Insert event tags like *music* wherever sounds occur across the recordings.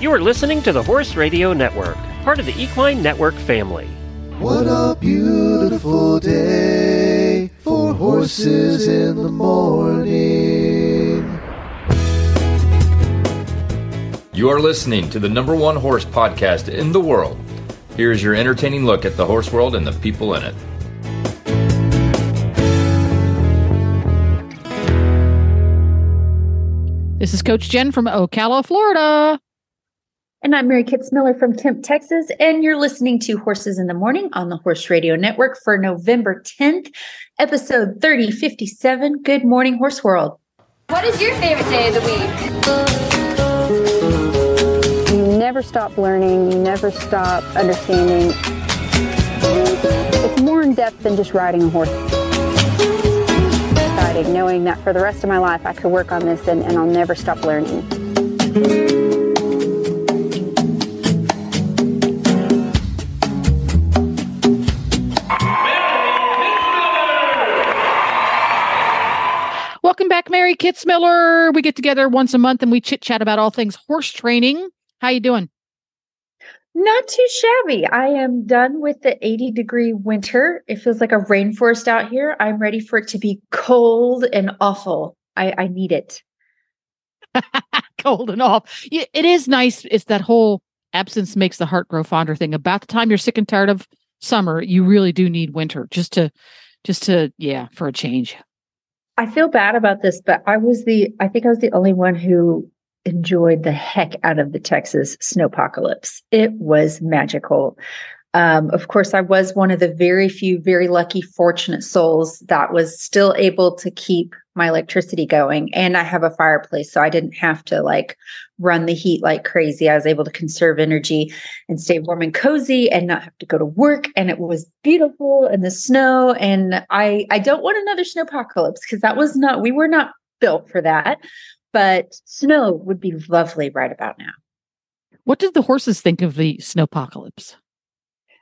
You are listening to the Horse Radio Network, part of the Equine Network family. What a beautiful day for horses in the morning. You are listening to the number one horse podcast in the world. Here is your entertaining look at the horse world and the people in it. This is Coach Jenn from Ocala, Florida. And I'm Mary Kitzmiller from Kemp, Texas. And you're listening to Horses in the Morning on the Horse Radio Network for November 10th, episode 3057. Good morning, Horse World. What is your favorite day of the week? You never stop learning, you never stop understanding. It's more in depth than just riding a horse. Exciting, knowing that for the rest of my life I could work on this and, and I'll never stop learning. Back, Mary Kitzmiller. We get together once a month and we chit chat about all things horse training. How you doing? Not too shabby. I am done with the 80 degree winter. It feels like a rainforest out here. I'm ready for it to be cold and awful. I, I need it. *laughs* Cold and awful. Yeah, it is nice. It's that whole absence makes the heart grow fonder thing. About the time you're sick and tired of summer, you really do need winter just to, just to, yeah, for a change. I feel bad about this, but I was the, I think I was the only one who enjoyed the heck out of the Texas snowpocalypse. It was magical. Um, of course, I was one of the very few, very lucky, fortunate souls that was still able to keep my electricity going. And I have a fireplace, so I didn't have to like run the heat like crazy. I was able to conserve energy and stay warm and cozy and not have to go to work. And it was beautiful in the snow. And I, I don't want another snow apocalypse because that was not, we were not built for that. But snow would be lovely right about now. What did the horses think of the snowpocalypse?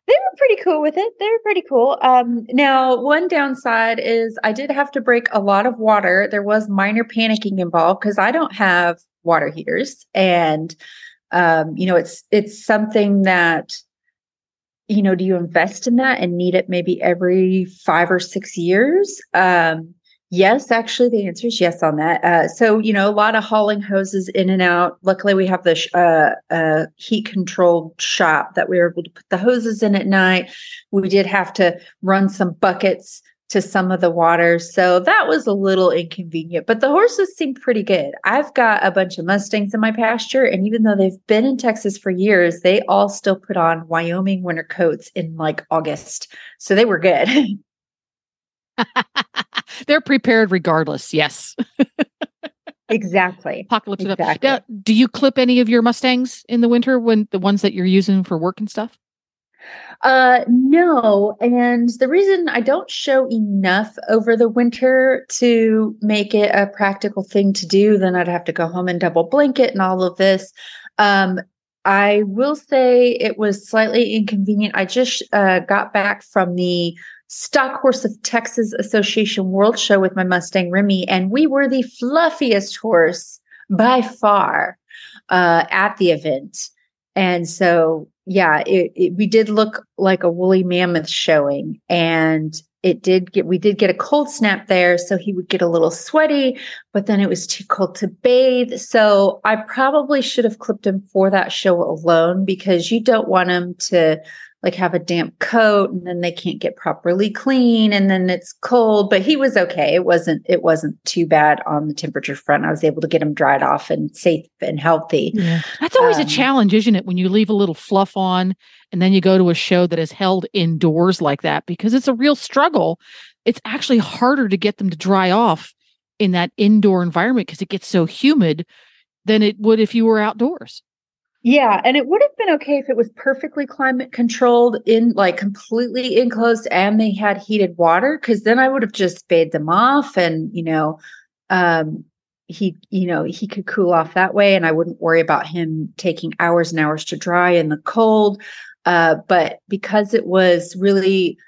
They were pretty cool with it. They were pretty cool. Um, now, one downside is I did have to break a lot of water. There was minor panicking involved because I don't have water heaters, and um, you know, it's it's something that you know, do you invest in that and need it maybe every five or six years? Um, Yes, actually, the answer is yes on that. Uh, so, you know, a lot of hauling hoses in and out. Luckily, we have the sh- uh, uh, heat controlled shop that we were able to put the hoses in at night. We did have to run some buckets to some of the water. So that was a little inconvenient, but the horses seem pretty good. I've got a bunch of Mustangs in my pasture, and even though they've been in Texas for years, they all still put on Wyoming winter coats in like August. So they were good. *laughs* *laughs* They're prepared regardless. Yes. *laughs* exactly. Apocalypse. Exactly. Now, do you clip any of your Mustangs in the winter when the ones that you're using for work and stuff? Uh, no. And the reason I don't show enough over the winter to make it a practical thing to do, then I'd have to go home and double blanket and all of this. Um, I will say it was slightly inconvenient. I just uh, got back from the Stock Horse of Texas Association World Show with my Mustang Remy, and we were the fluffiest horse by far uh, at the event. And so, yeah, it, it, we did look like a woolly mammoth showing, and it did get we did get a cold snap there, so he would get a little sweaty, but then it was too cold to bathe. So I probably should have clipped him for that show alone because you don't want him to like have a damp coat and then they can't get properly clean and then it's cold. But he was okay. It wasn't it wasn't too bad on the temperature front. I was able to get him dried off and safe and healthy. Yeah. that's always um, a challenge isn't it when you leave a little fluff on and then you go to a show that is held indoors like that? Because it's a real struggle. It's actually harder to get them to dry off in that indoor environment because it gets so humid than it would if you were outdoors yeah, and it would have been okay if it was perfectly climate controlled in like completely enclosed and they had heated water cuz then I would have just bathed them off and you know um he you know he could cool off that way and I wouldn't worry about him taking hours and hours to dry in the cold. Uh but because it was really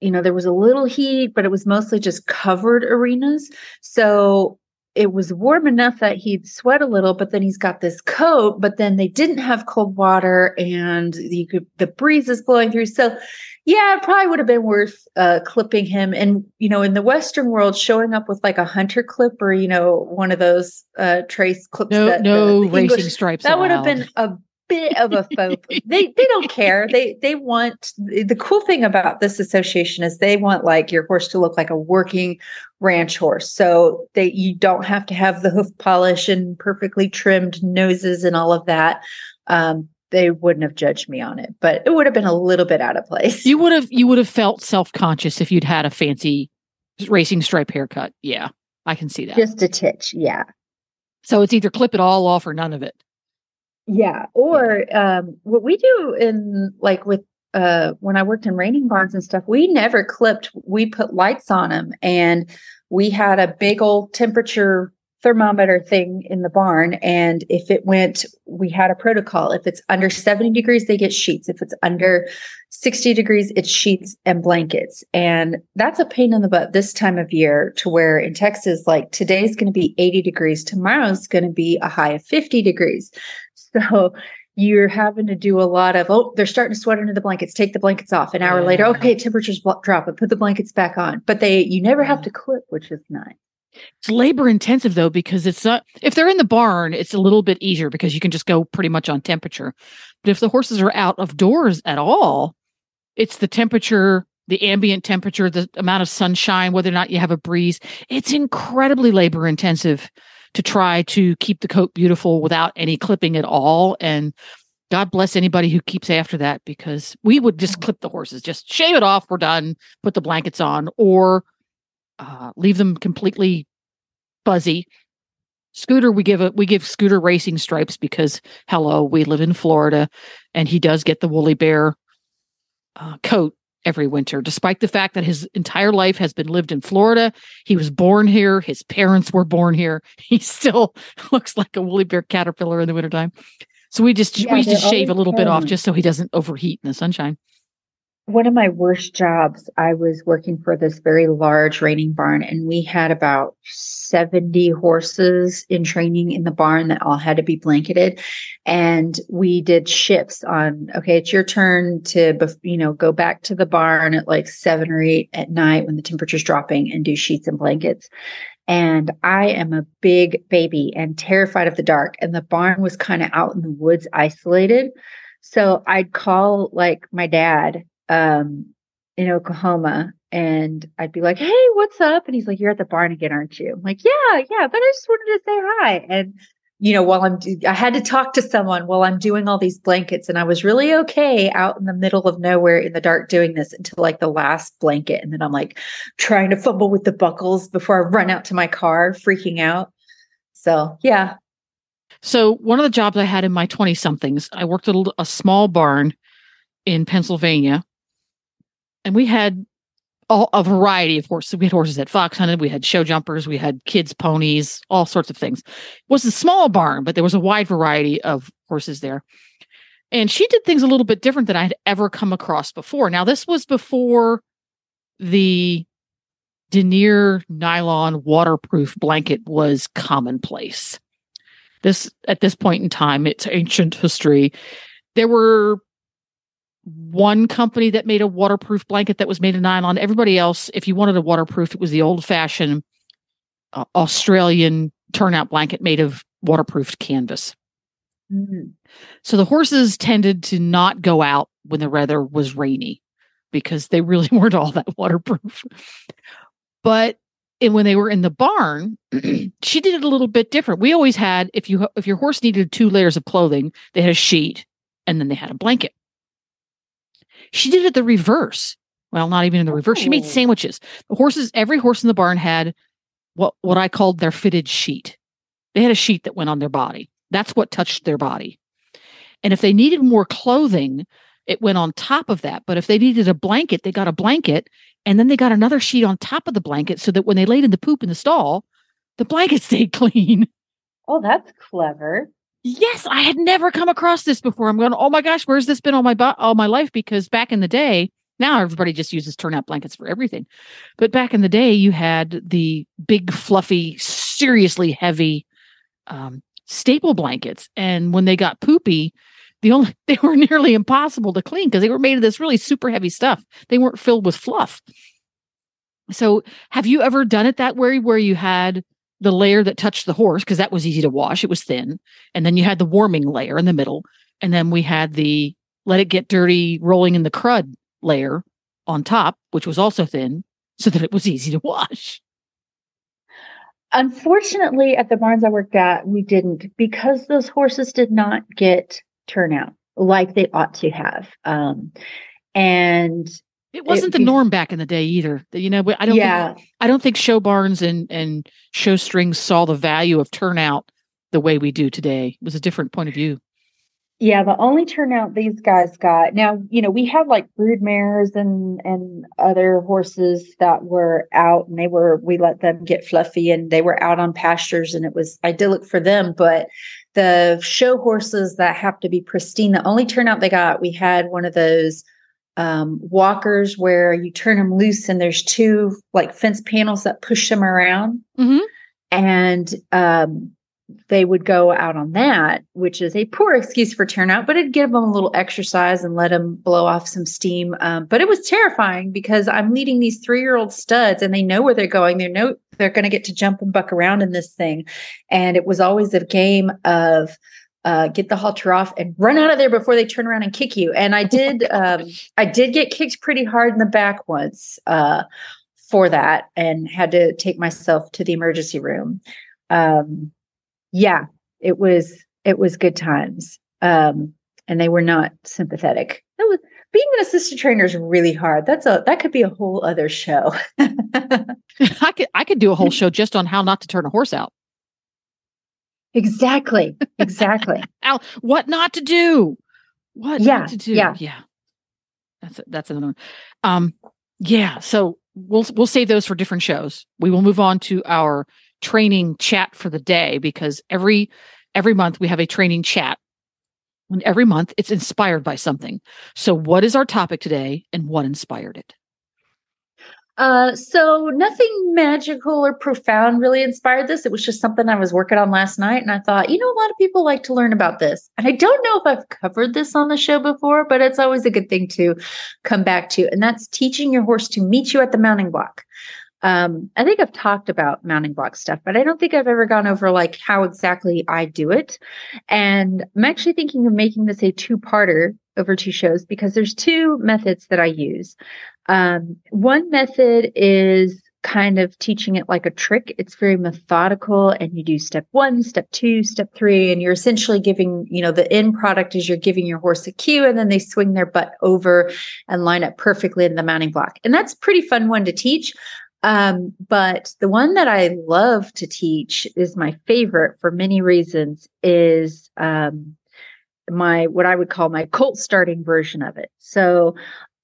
you know there was a little heat but it was mostly just covered arenas. So it was warm enough that he'd sweat a little, but then he's got this coat, but then they didn't have cold water and you could, the breeze is blowing through. So yeah, it probably would have been worth uh, clipping him. And, you know, in the Western world, showing up with like a hunter clip or, you know, one of those uh, trace clips. No, that, no the, the racing English- stripes. That would have been a bit of a faux. they they don't care. They they want the cool thing about this association is they want like your horse to look like a working ranch horse. So they you don't have to have the hoof polish and perfectly trimmed noses and all of that. Um, they wouldn't have judged me on it, but it would have been a little bit out of place. You would have you would have felt self conscious if you'd had a fancy racing stripe haircut. Yeah, I can see that. just a titch, yeah. so it's either clip it all off or none of it. Yeah. Or um, what we do in like with uh, when I worked in reining barns and stuff, we never clipped. We put lights on them, and we had a big old temperature thermometer thing in the barn. And if it went, we had a protocol. If it's under 70 degrees, they get sheets. If it's under 60 degrees, it's sheets and blankets. And that's a pain in the butt this time of year to where in Texas, like today's going to be 80 degrees, tomorrow's going to be a high of 50 degrees. So you're having to do a lot of, oh, they're starting to sweat under the blankets. Take the blankets off. An hour later, okay, temperatures drop and put the blankets back on. But they, you never have to clip, which is nice. It's labor intensive though because it's not if they're in the barn, it's a little bit easier because you can just go pretty much on temperature. But if the horses are out of doors at all, it's the temperature, the ambient temperature, the amount of sunshine, whether or not you have a breeze. It's incredibly labor intensive to try to keep the coat beautiful without any clipping at all. And God bless anybody who keeps after that because we would just clip the horses, just shave it off, we're done, put the blankets on, or uh, leave them completely fuzzy. Scooter, we give a we give Scooter racing stripes because hello, we live in Florida, and he does get the woolly bear uh, coat every winter, despite the fact that his entire life has been lived in Florida. He was born here. His parents were born here. *laughs* He still *laughs* looks like a woolly bear caterpillar in the wintertime. So we just Yeah, we just shave a little bit off just so he doesn't overheat in the sunshine. One of my worst jobs, I was working for this very large reining barn, and we had about 70 horses in training in the barn that all had to be blanketed. And we did shifts on, okay, it's your turn to, you know, go back to the barn at like seven or eight at night when the temperature's dropping and do sheets and blankets. And I am a big baby and terrified of the dark. And the barn was kind of out in the woods, isolated. So I'd call like my dad um, in Oklahoma and I'd be like, Hey, what's up? And he's like, You're at the barn again, aren't you? I'm like, Yeah, yeah, but I just wanted to say hi. And, you know, while I'm, I had to talk to someone while I'm doing all these blankets. And I was really okay out in the middle of nowhere in the dark doing this until like the last blanket. And then I'm like trying to fumble with the buckles before I run out to my car, freaking out. So, yeah. So one of the jobs I had in my 20 somethings, I worked at a small barn in Pennsylvania and we had all, a variety of horses. We had horses that fox hunted, we had show jumpers, we had kids ponies, all sorts of things. It was a small barn, but there was a wide variety of horses there. And she did things a little bit different than I'd ever come across before. Now this was before the denier nylon waterproof blanket was commonplace this at this point in time it's ancient history there were one company that made a waterproof blanket that was made of nylon everybody else if you wanted a waterproof it was the old fashioned uh, australian turnout blanket made of waterproofed canvas Mhm. so the horses tended to not go out when the weather was rainy because they really *laughs* weren't all that waterproof. But and when they were in the barn, *clears throat* she did it a little bit different. We always had if you if your horse needed two layers of clothing, they had a sheet and then they had a blanket. She did it the reverse. Well, not even in the reverse. She made Oh. sandwiches. The horses, every horse in the barn had what what I called their fitted sheet. They had a sheet that went on their body. That's what touched their body. And if they needed more clothing, it went on top of that. But if they needed a blanket, they got a blanket and then they got another sheet on top of the blanket so that when they laid in the poop in the stall, the blanket *laughs* stayed clean. Oh, that's clever. Yes, I had never come across this before. I'm going, oh my gosh, where's this been all my bu- all my life? Because back in the day, now everybody just uses turnout blankets for everything. But back in the day, you had the big fluffy seriously heavy um, stable blankets. And when they got poopy, the only *laughs* they were nearly impossible to clean because they were made of this really super heavy stuff. They weren't filled with fluff. So, have you ever done it that way where you had the layer that touched the horse because that was easy to wash, it was thin, and then you had the warming layer in the middle, and then we had the let it get dirty rolling in the crud layer on top, which was also thin, so that it was easy to *laughs* wash. Unfortunately, at the barns I worked at, we didn't because those horses did not get turnout like they ought to have. Um, and it eh, wasn't it, the norm back in the day either. You know, I don't. Yeah. Think, I don't think show barns and and show strings saw the value of turnout the way we do today. It was a different point of view. Yeah, the only turnout these guys got. Now, you know, we had like brood mares and and other horses that were out and they were we let them get fluffy and they were out on pastures and it was idyllic for them, but the show horses that have to be pristine, the only turnout they got, we had one of those um, walkers where you turn them loose and there's two like fence panels that push them around. Mm-hmm. And um, they would go out on that, which is a poor excuse for turnout, but it'd give them a little exercise and let them blow off some steam. Um, but it was terrifying because I'm leading these three year old studs and they know where they're going. They know they're going to get to jump and buck around in this thing. And it was always a game of, uh, get the halter off and run out of there before they turn around and kick you. And I did, *laughs* um, I did get kicked pretty hard in the back once uh, for that, and had to take myself to the emergency room. Um, yeah, it was it was good times. Um, and they were not sympathetic. That was being an assistant trainer is really hard. That's a that could be a whole other show. *laughs* *laughs* I could I could do a whole show just on how not to turn a horse out. Exactly. Exactly. *laughs* Al, what not to do. What yeah, not to do. Yeah. Yeah. That's that's another one. Um yeah, so we'll we'll save those for different shows. We will move on to our training chat for the day because every every month we have a training chat and every month it's inspired by something so what is our topic today and what inspired it uh, so nothing magical or profound really inspired this. It was just something I was working on last night, and I thought, you know, a lot of people like to learn about this. And I don't know if I've covered this on the show before, but it's always a good thing to come back to, and that's teaching your horse to meet you at the mounting block. Um, I think I've talked about mounting block stuff, but I don't think I've ever gone over like how exactly I do it. And I'm actually thinking of making this a two-parter over two shows because there's two methods that I use. Um, one method is kind of teaching it like a trick. It's very methodical and you do step one, step two, step three, and you're essentially giving, you know, the end product is you're giving your horse a cue and then they swing their butt over and line up perfectly in the mounting block. And that's pretty fun one to teach. Um, but the one that I love to teach is my favorite for many reasons is um, my what I would call my colt starting version of it. So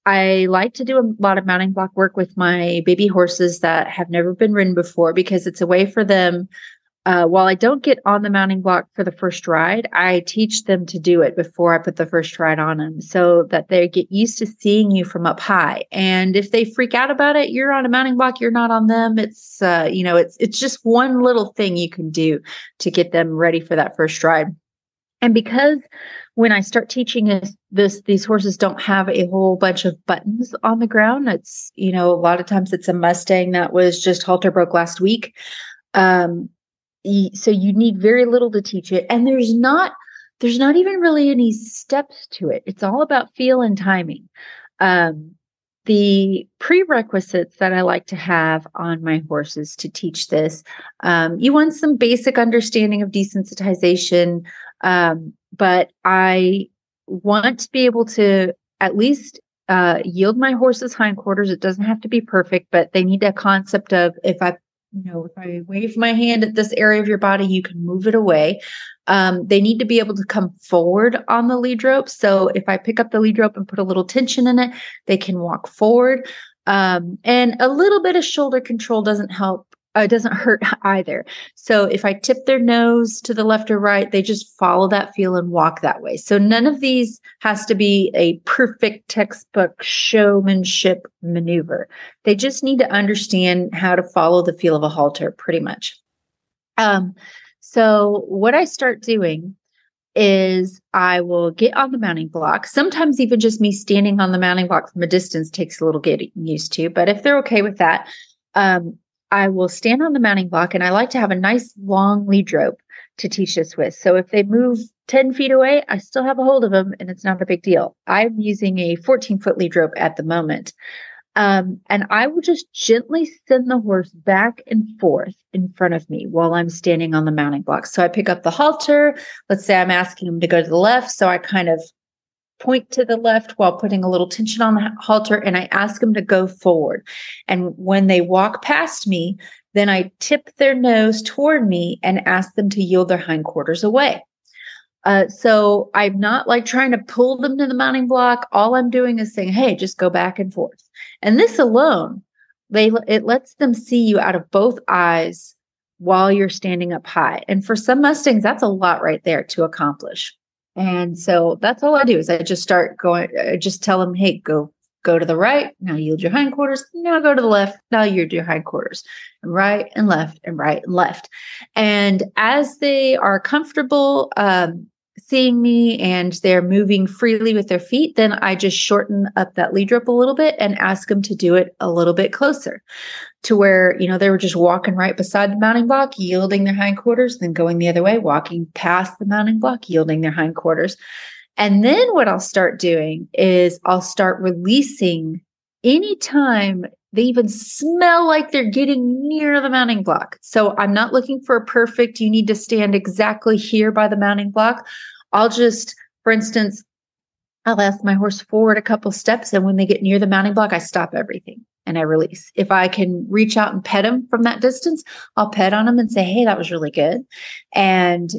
I like to do a lot of mounting block work with my baby horses that have never been ridden before because it's a way for them uh, while I don't get on the mounting block for the first ride, I teach them to do it before I put the first ride on them so that they get used to seeing you from up high. And if they freak out about it, you're on a mounting block, you're not on them. It's, uh, you know, it's, it's just one little thing you can do to get them ready for that first ride. And because when I start teaching this, these horses don't have a whole bunch of buttons on the ground. It's, you know, a lot of times it's a Mustang that was just halter broke last week. Um, so you need very little to teach it and there's not there's not even really any steps to it it's all about feel and timing um, the prerequisites that i like to have on my horses to teach this um, you want some basic understanding of desensitization um, but i want to be able to at least uh, yield my horse's hindquarters. It doesn't have to be perfect, but they need a concept of if I you know, if I wave my hand at this area of your body, you can move it away. Um, they need to be able to come forward on the lead rope. So if I pick up the lead rope and put a little tension in it, they can walk forward. Um, and a little bit of shoulder control doesn't help uh, it doesn't hurt *laughs* either. So if I tip their nose to the left or right, they just follow that feel and walk that way. So none of these has to be a perfect textbook showmanship maneuver. They just need to understand how to follow the feel of a halter pretty much. Um, so what I start doing is I will get on the mounting block. Sometimes even just me standing on the mounting block from a distance takes a little getting used to, but if they're okay with that, um, I will stand on the mounting block and I like to have a nice long lead rope to teach this with. So if they move 10 feet away, I still have a hold of them and it's not a big deal. I'm using a 14 foot lead rope at the moment. Um, and I will just gently send the horse back and forth in front of me while I'm standing on the mounting block. So I pick up the halter. Let's say I'm asking him to go to the left. So I kind of point to the left while putting a little tension on the halter and I ask them to go forward. And when they walk past me, then I tip their nose toward me and ask them to yield their hindquarters away. Uh, so I'm not like trying to pull them to the mounting block. All I'm doing is saying, "Hey, just go back and forth." And this alone, they it lets them see you out of both eyes while you're standing up high. And for some Mustangs, that's a lot right there to accomplish. And so that's all I do is I just start going, I just tell them, hey, go, go to the right. Now yield your hindquarters. Now go to the left. Now yield your hindquarters. And right and left and right and left. And as they are comfortable, um, seeing me and they're moving freely with their feet, then I just shorten up that lead rope a little bit and ask them to do it a little bit closer to where, you know, they were just walking right beside the mounting block, yielding their hindquarters, then going the other way, walking past the mounting block, yielding their hindquarters. And then what I'll start doing is I'll start releasing anytime they even smell like they're getting near the mounting block. So I'm not looking for a perfect, you need to stand exactly here by the mounting block. I'll just, for instance, I'll ask my horse forward a couple steps. And when they get near the mounting block, I stop everything and I release. If I can reach out and pet them from that distance, I'll pet on them and say, Hey, that was really good. And,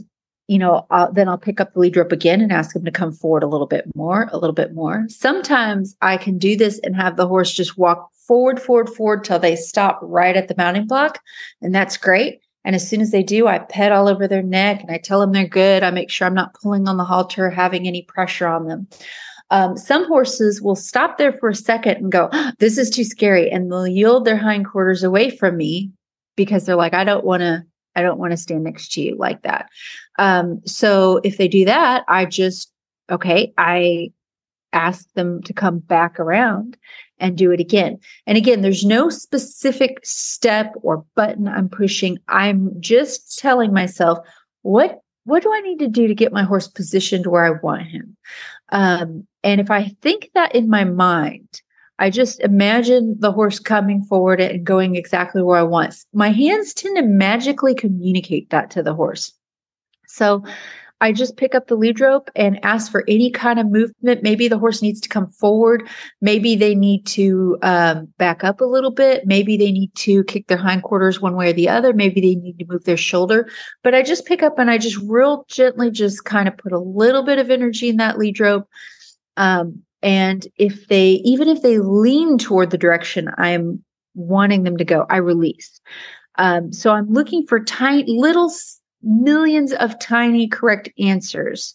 you know, I'll, then I'll pick up the lead rope again and ask them to come forward a little bit more, a little bit more. Sometimes I can do this and have the horse just walk forward, forward, forward till they stop right at the mounting block. And that's great. And as soon as they do, I pet all over their neck and I tell them they're good. I make sure I'm not pulling on the halter, having any pressure on them. Um, some horses will stop there for a second and go, *gasps* This is too scary. And they'll yield their hindquarters away from me because they're like, I don't want to. I don't want to stand next to you like that. Um, so if they do that, I just, okay, I ask them to come back around and do it again. And again, there's no specific step or button I'm pushing. I'm just telling myself, what what do I need to do to get my horse positioned where I want him? Um, and if I think that in my mind, I just imagine the horse coming forward and going exactly where I want. My hands tend to magically communicate that to the horse. So I just pick up the lead rope and ask for any kind of movement. Maybe the horse needs to come forward. Maybe they need to um, back up a little bit. Maybe they need to kick their hindquarters one way or the other. Maybe they need to move their shoulder. But I just pick up and I just real gently just kind of put a little bit of energy in that lead rope. Um, and if they, even if they lean toward the direction I'm wanting them to go, I release. Um, so I'm looking for tiny little millions of tiny correct answers.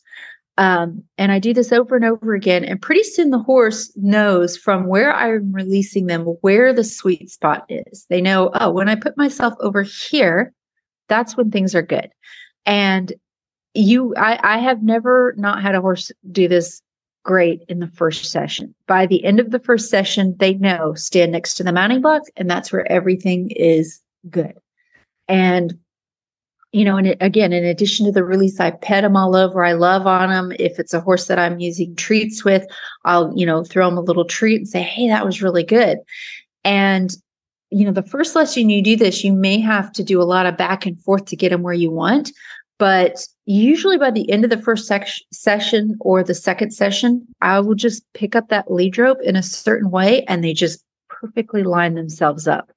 Um, and I do this over and over again. And pretty soon the horse knows from where I'm releasing them where the sweet spot is. They know, oh, when I put myself over here, that's when things are good. And you, I, I have never not had a horse do this great in the first session. By the end of the first session, they know stand next to the mounting block, and that's where everything is good. And you know, and it, again, in addition to the release, I pet them all over. I love on them. If it's a horse that I'm using treats with, I'll, you know, throw them a little treat and say, Hey, that was really good. And, you know, the first lesson you do this, you may have to do a lot of back and forth to get them where you want. But usually by the end of the first sec- session or the second session, I will just pick up that lead rope in a certain way and they just perfectly line themselves up.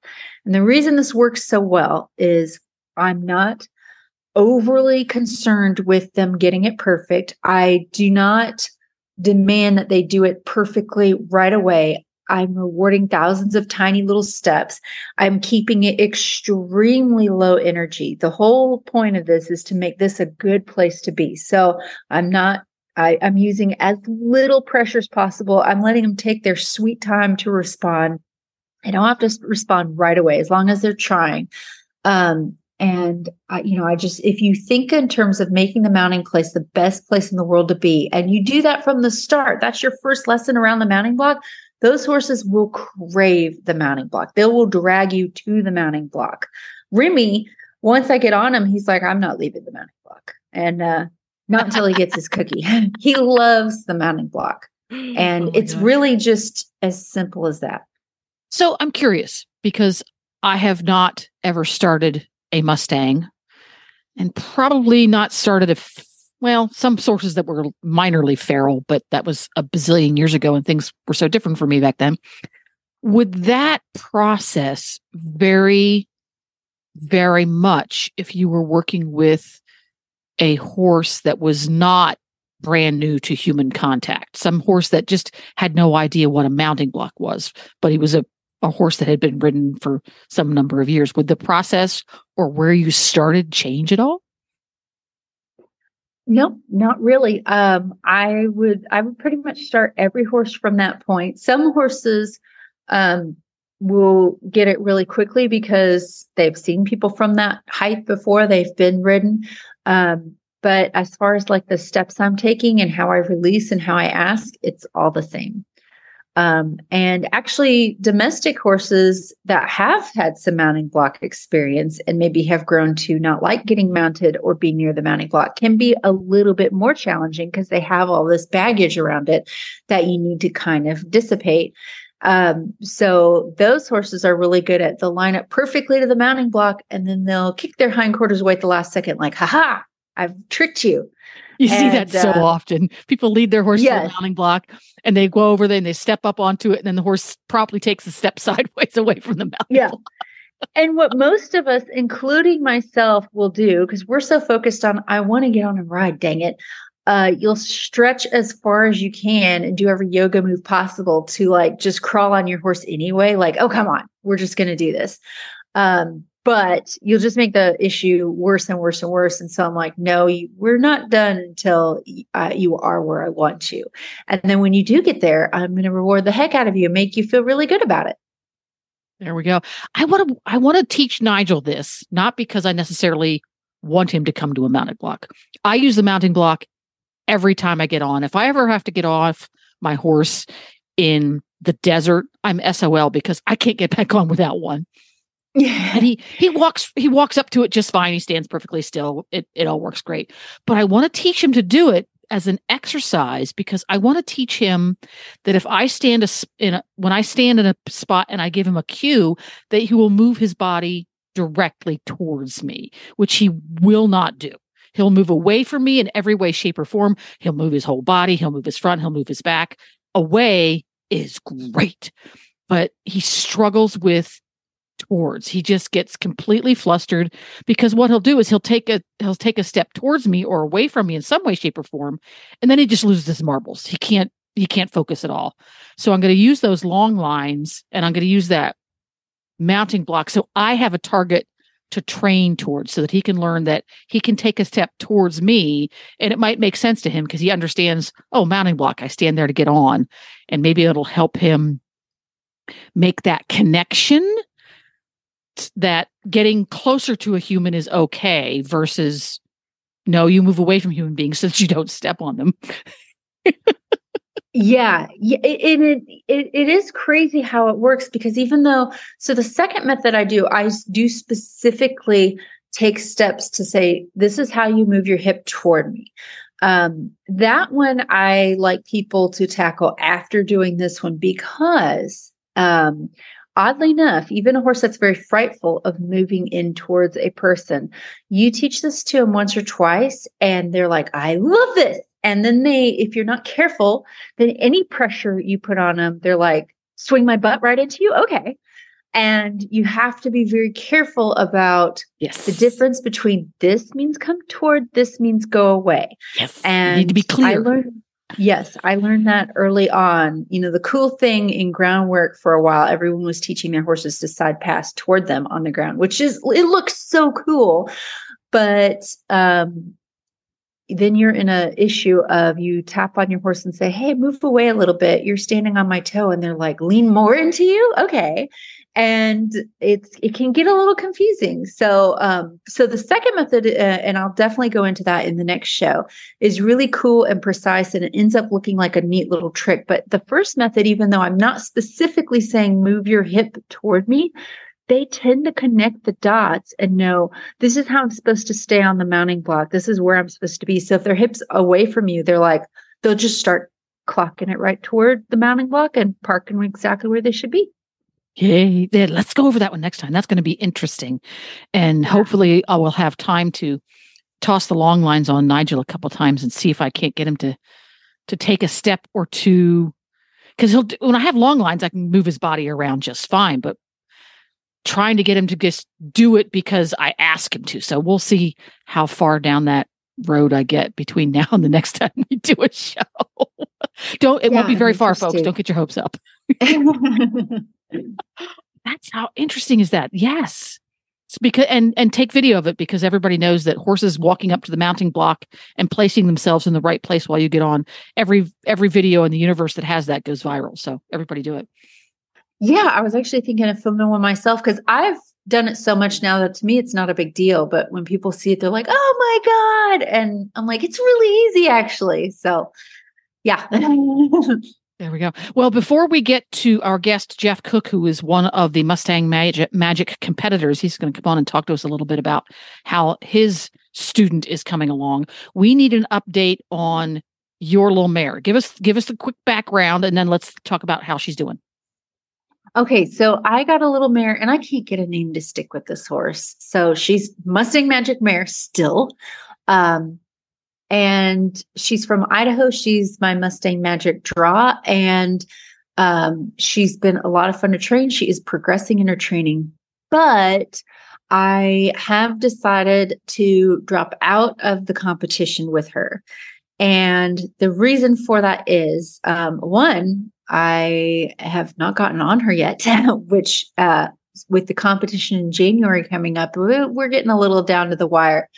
And the reason this works so well is I'm not overly concerned with them getting it perfect. I do not demand that they do it perfectly right away. I'm rewarding thousands of tiny little steps. I'm keeping it extremely low energy. The whole point of this is to make this a good place to be. So I'm not, I, am using as little pressure as possible. I'm letting them take their sweet time to respond. I don't have to respond right away as long as they're trying. Um, And I, you know, I just, if you think in terms of making the mounting place the best place in the world to be, and you do that from the start, that's your first lesson around the mounting block. Those horses will crave the mounting block. They will drag you to the mounting block. Remy, once I get on him, he's like, I'm not leaving the mounting block. And uh, not until he gets his cookie. *laughs* he loves the mounting block. *gasps* And Oh it's gosh. really just as simple as that. So I'm curious because I have not ever started a Mustang and probably not started a, f- well, some sources that were minorly feral, but that was a bazillion years ago and things were so different for me back then. Would that process vary very much if you were working with a horse that was not brand new to human contact? Some horse that just had no idea what a mounting block was, but he was a a horse that had been ridden for some number of years. Would the process or where you started change at all? No, not really. Um, I would I would pretty much start every horse from that point. Some horses um, will get it really quickly because they've seen people from that height before. They've been ridden. Um, but as far as like the steps I'm taking and how I release and how I ask, it's all the same. Um, and actually, domestic horses that have had some mounting block experience and maybe have grown to not like getting mounted or be near the mounting block can be a little bit more challenging because they have all this baggage around it that you need to kind of dissipate. Um, so those horses are really good at they'll line up perfectly to the mounting block and then they'll kick their hindquarters away at the last second, like, haha, I've tricked you. You see that so uh, often. People lead their horse to Yes. the mounting block and they go over there and they step up onto it, and then the horse promptly takes a step *laughs* sideways away from the mounting Yeah. block. and what most of us, including myself, will do because we're so focused on, I want to get on and ride, dang it. Uh, you'll stretch as far as you can and do every yoga move possible to like just crawl on your horse anyway. Like, oh, come on, we're just going to do this. Um, but you'll just make the issue worse and worse and worse. And so I'm like, no, you, we're not done until uh, you are where I want you. And then when you do get there, I'm going to reward the heck out of you and make you feel really good about it. There we go. I want to I want to teach Nigel this, not because I necessarily want him to come to a mounting block. I use the mounting block every time I get on. If I ever have to get off my horse in the desert, I'm SOL because I can't get back on without one. Yeah. And he he walks he walks up to it just fine. He stands perfectly still. It it all works great. But I want to teach him to do it as an exercise because I want to teach him that if I stand a, in a when I stand in a spot and I give him a cue, that he will move his body directly towards me, which he will not do. He'll move away from me in every way, shape, or form. He'll move his whole body. He'll move his front. He'll move his back. Away is great, but he struggles with towards. He just gets completely flustered because what he'll do is he'll take a he'll take a step towards me or away from me in some way, shape, or form, and then he just loses his marbles. He can't he can't focus at all. So I'm going to use those long lines and I'm going to use that mounting block so I have a target to train towards so that he can learn that he can take a step towards me and it might make sense to him because he understands oh mounting block i stand there to get on and maybe it'll help him make that connection that getting closer to a human is okay versus no you move away from human beings so that you don't step on them *laughs* Yeah, yeah, it, it it it is crazy how it works because even though so the second method I do, I do specifically take steps to say this is how you move your hip toward me. Um, that one I like people to tackle after doing this one because um, oddly enough, even a horse that's very frightful of moving in towards a person, you teach this to them once or twice, and they're like, "I love this." And then they, if you're not careful, then any pressure you put on them, they're like, swing my butt right into you. Okay. And you have to be very careful about yes the difference between this means come toward, this means go away. yes And you need to be I clear learned, yes, I learned that early on. You know, the cool thing in groundwork for a while, everyone was teaching their horses to side pass toward them on the ground, which is, it looks so cool. But, um, then you're in a issue of you tap on your horse and say, Hey, move away a little bit. You're standing on my toe. And they're like, lean more into you. Okay. And it's it can get a little confusing. So um so the second method uh, and I'll definitely go into that in the next show is really cool and precise and it ends up looking like a neat little trick. But the first method even though I'm not specifically saying move your hip toward me, they tend to connect the dots and know this is how I'm supposed to stay on the mounting block. This is where I'm supposed to be. So if their hips away from you, they're like they'll just start clocking it right toward the mounting block and parking exactly where they should be. Yay. Then let's go over that one next time. That's going to be interesting. And hopefully I will have time to toss the long lines on Nigel a couple times and see if I can't get him to to take a step or two. Because he'll do, when I have long lines, I can move his body around just fine. But trying to get him to just do it because I ask him to. So we'll see how far down that road I get between *laughs* now and the next time we do a show. *laughs* Don't it won't be very far, folks. Don't get your hopes up. *laughs* That's how interesting is that? Yes. It's because and and take video of it because everybody knows that horses walking up to the mounting block and placing themselves in the right place while you get on every every video in the universe that has that goes viral. So everybody do it. Yeah, I was actually thinking of filming one myself because I've done it so much now that to me it's not a big deal. But when people see it, they're like, "Oh my god!" And I'm like, "It's really easy, actually." So, yeah. *laughs* There we go. Well, before we get to our guest, Jeff Cook, who is one of the Mustang Magic, Magic competitors, he's going to come on and talk to us a little bit about how his student is coming along. We need an update on your little mare. Give us give us a quick background, and then let's talk about how she's doing. Okay, so I got a little mare, and I can't get a name to stick with this horse. So she's Mustang Magic Mare still. Um, and she's from Idaho. She's my Mustang Magic draw, and um, she's been a lot of fun to train. She is progressing in her training, but I have decided to drop out of the competition with her. And the reason for that is um, one, I have not gotten on her yet, *laughs* which uh, with the competition in January coming up, we're, getting a little down to the wire.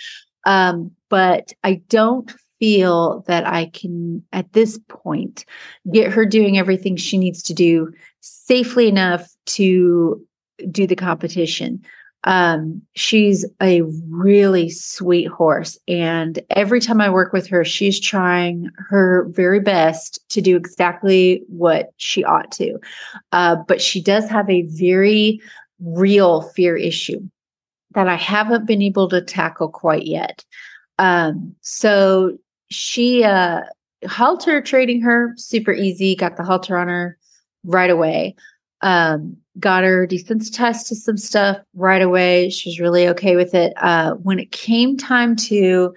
Um, but I don't feel that I can, at this point, get her doing everything she needs to do safely enough to do the competition. Um, she's a really sweet horse. And every time I work with her, she's trying her very best to do exactly what she ought to. Uh, but she does have a very real fear issue that I haven't been able to tackle quite yet. Um, so she, uh, halter trading her super easy, got the halter on her right away. Um, got her desensitized to some stuff right away. She was really okay with it. Uh, when it came time to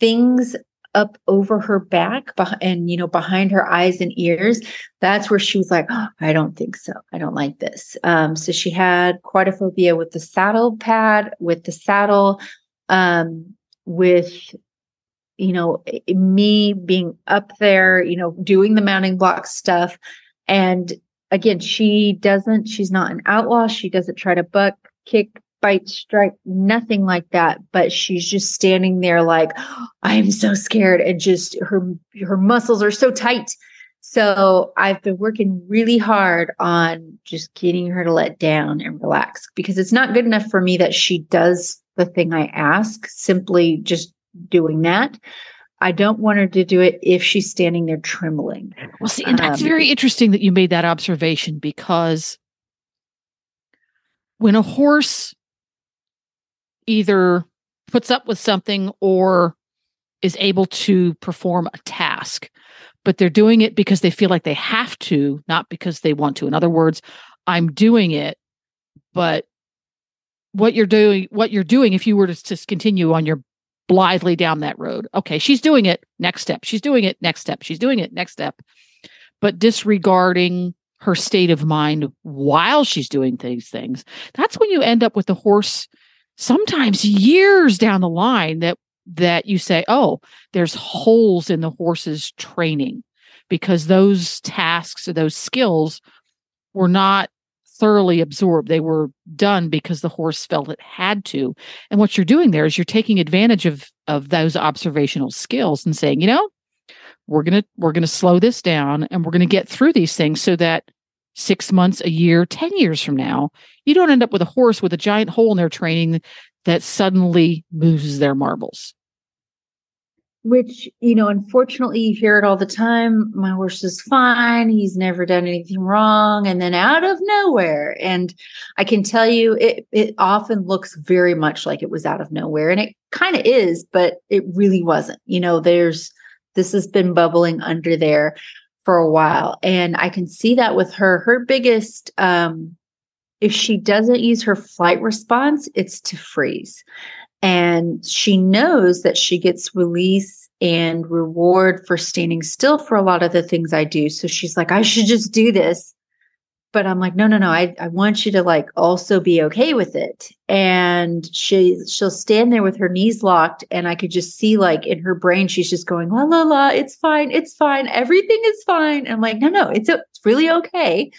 things up over her back and you know behind her eyes and ears that's where she was like oh, i don't think so i don't like this um, so she had quite a phobia with the saddle pad with the saddle um, with you know me being up there you know doing the mounting block stuff. And again she doesn't she's not an outlaw. She doesn't try to buck kick bite strike nothing like that. But she's just standing there like i am so scared and just her her muscles are so tight. So i've been working really hard on just getting her to let down and relax because it's not good enough for me that she does the thing i ask simply just doing that i don't want her to do it if she's standing there trembling Well, see, and that's Um, very interesting that you made that observation because when a horse either puts up with something or is able to perform a task, but they're doing it because they feel like they have to, not because they want to. In other words, I'm doing it, but what you're doing, what you're doing, if you were to just continue on your blithely down that road, okay, she's doing it, next step. She's doing it, next step. She's doing it, next step. But disregarding her state of mind while she's doing these things, that's when you end up with the horse sometimes years down the line that that you say, oh, there's holes in the horse's training because those tasks or those skills were not thoroughly absorbed. They were done because the horse felt it had to. And what you're doing there is you're taking advantage of of those observational skills and saying, you know, we're gonna we're gonna slow this down and we're gonna get through these things so that six months, a year, 10 years from now, you don't end up with a horse with a giant hole in their training that suddenly loses their marbles. Which, you know, unfortunately, you hear it all the time. My horse is fine. He's never done anything wrong. And then out of nowhere. And I can tell you, it, it often looks very much like it was out of nowhere. And it kind of is, but it really wasn't. You know, there's, this has been bubbling under there for a while. And I can see that with her. Her biggest, um, if she doesn't use her flight response, it's to freeze. And she knows that she gets release and reward for standing still for a lot of the things I do. So she's like, I should just do this. But I'm like, no, no, no. I, I want you to like also be okay with it. And she she'll stand there with her knees locked. And I could just see like in her brain, she's just going, la la la, it's fine, it's fine, everything is fine. And I'm like, no, no, it's it's really okay.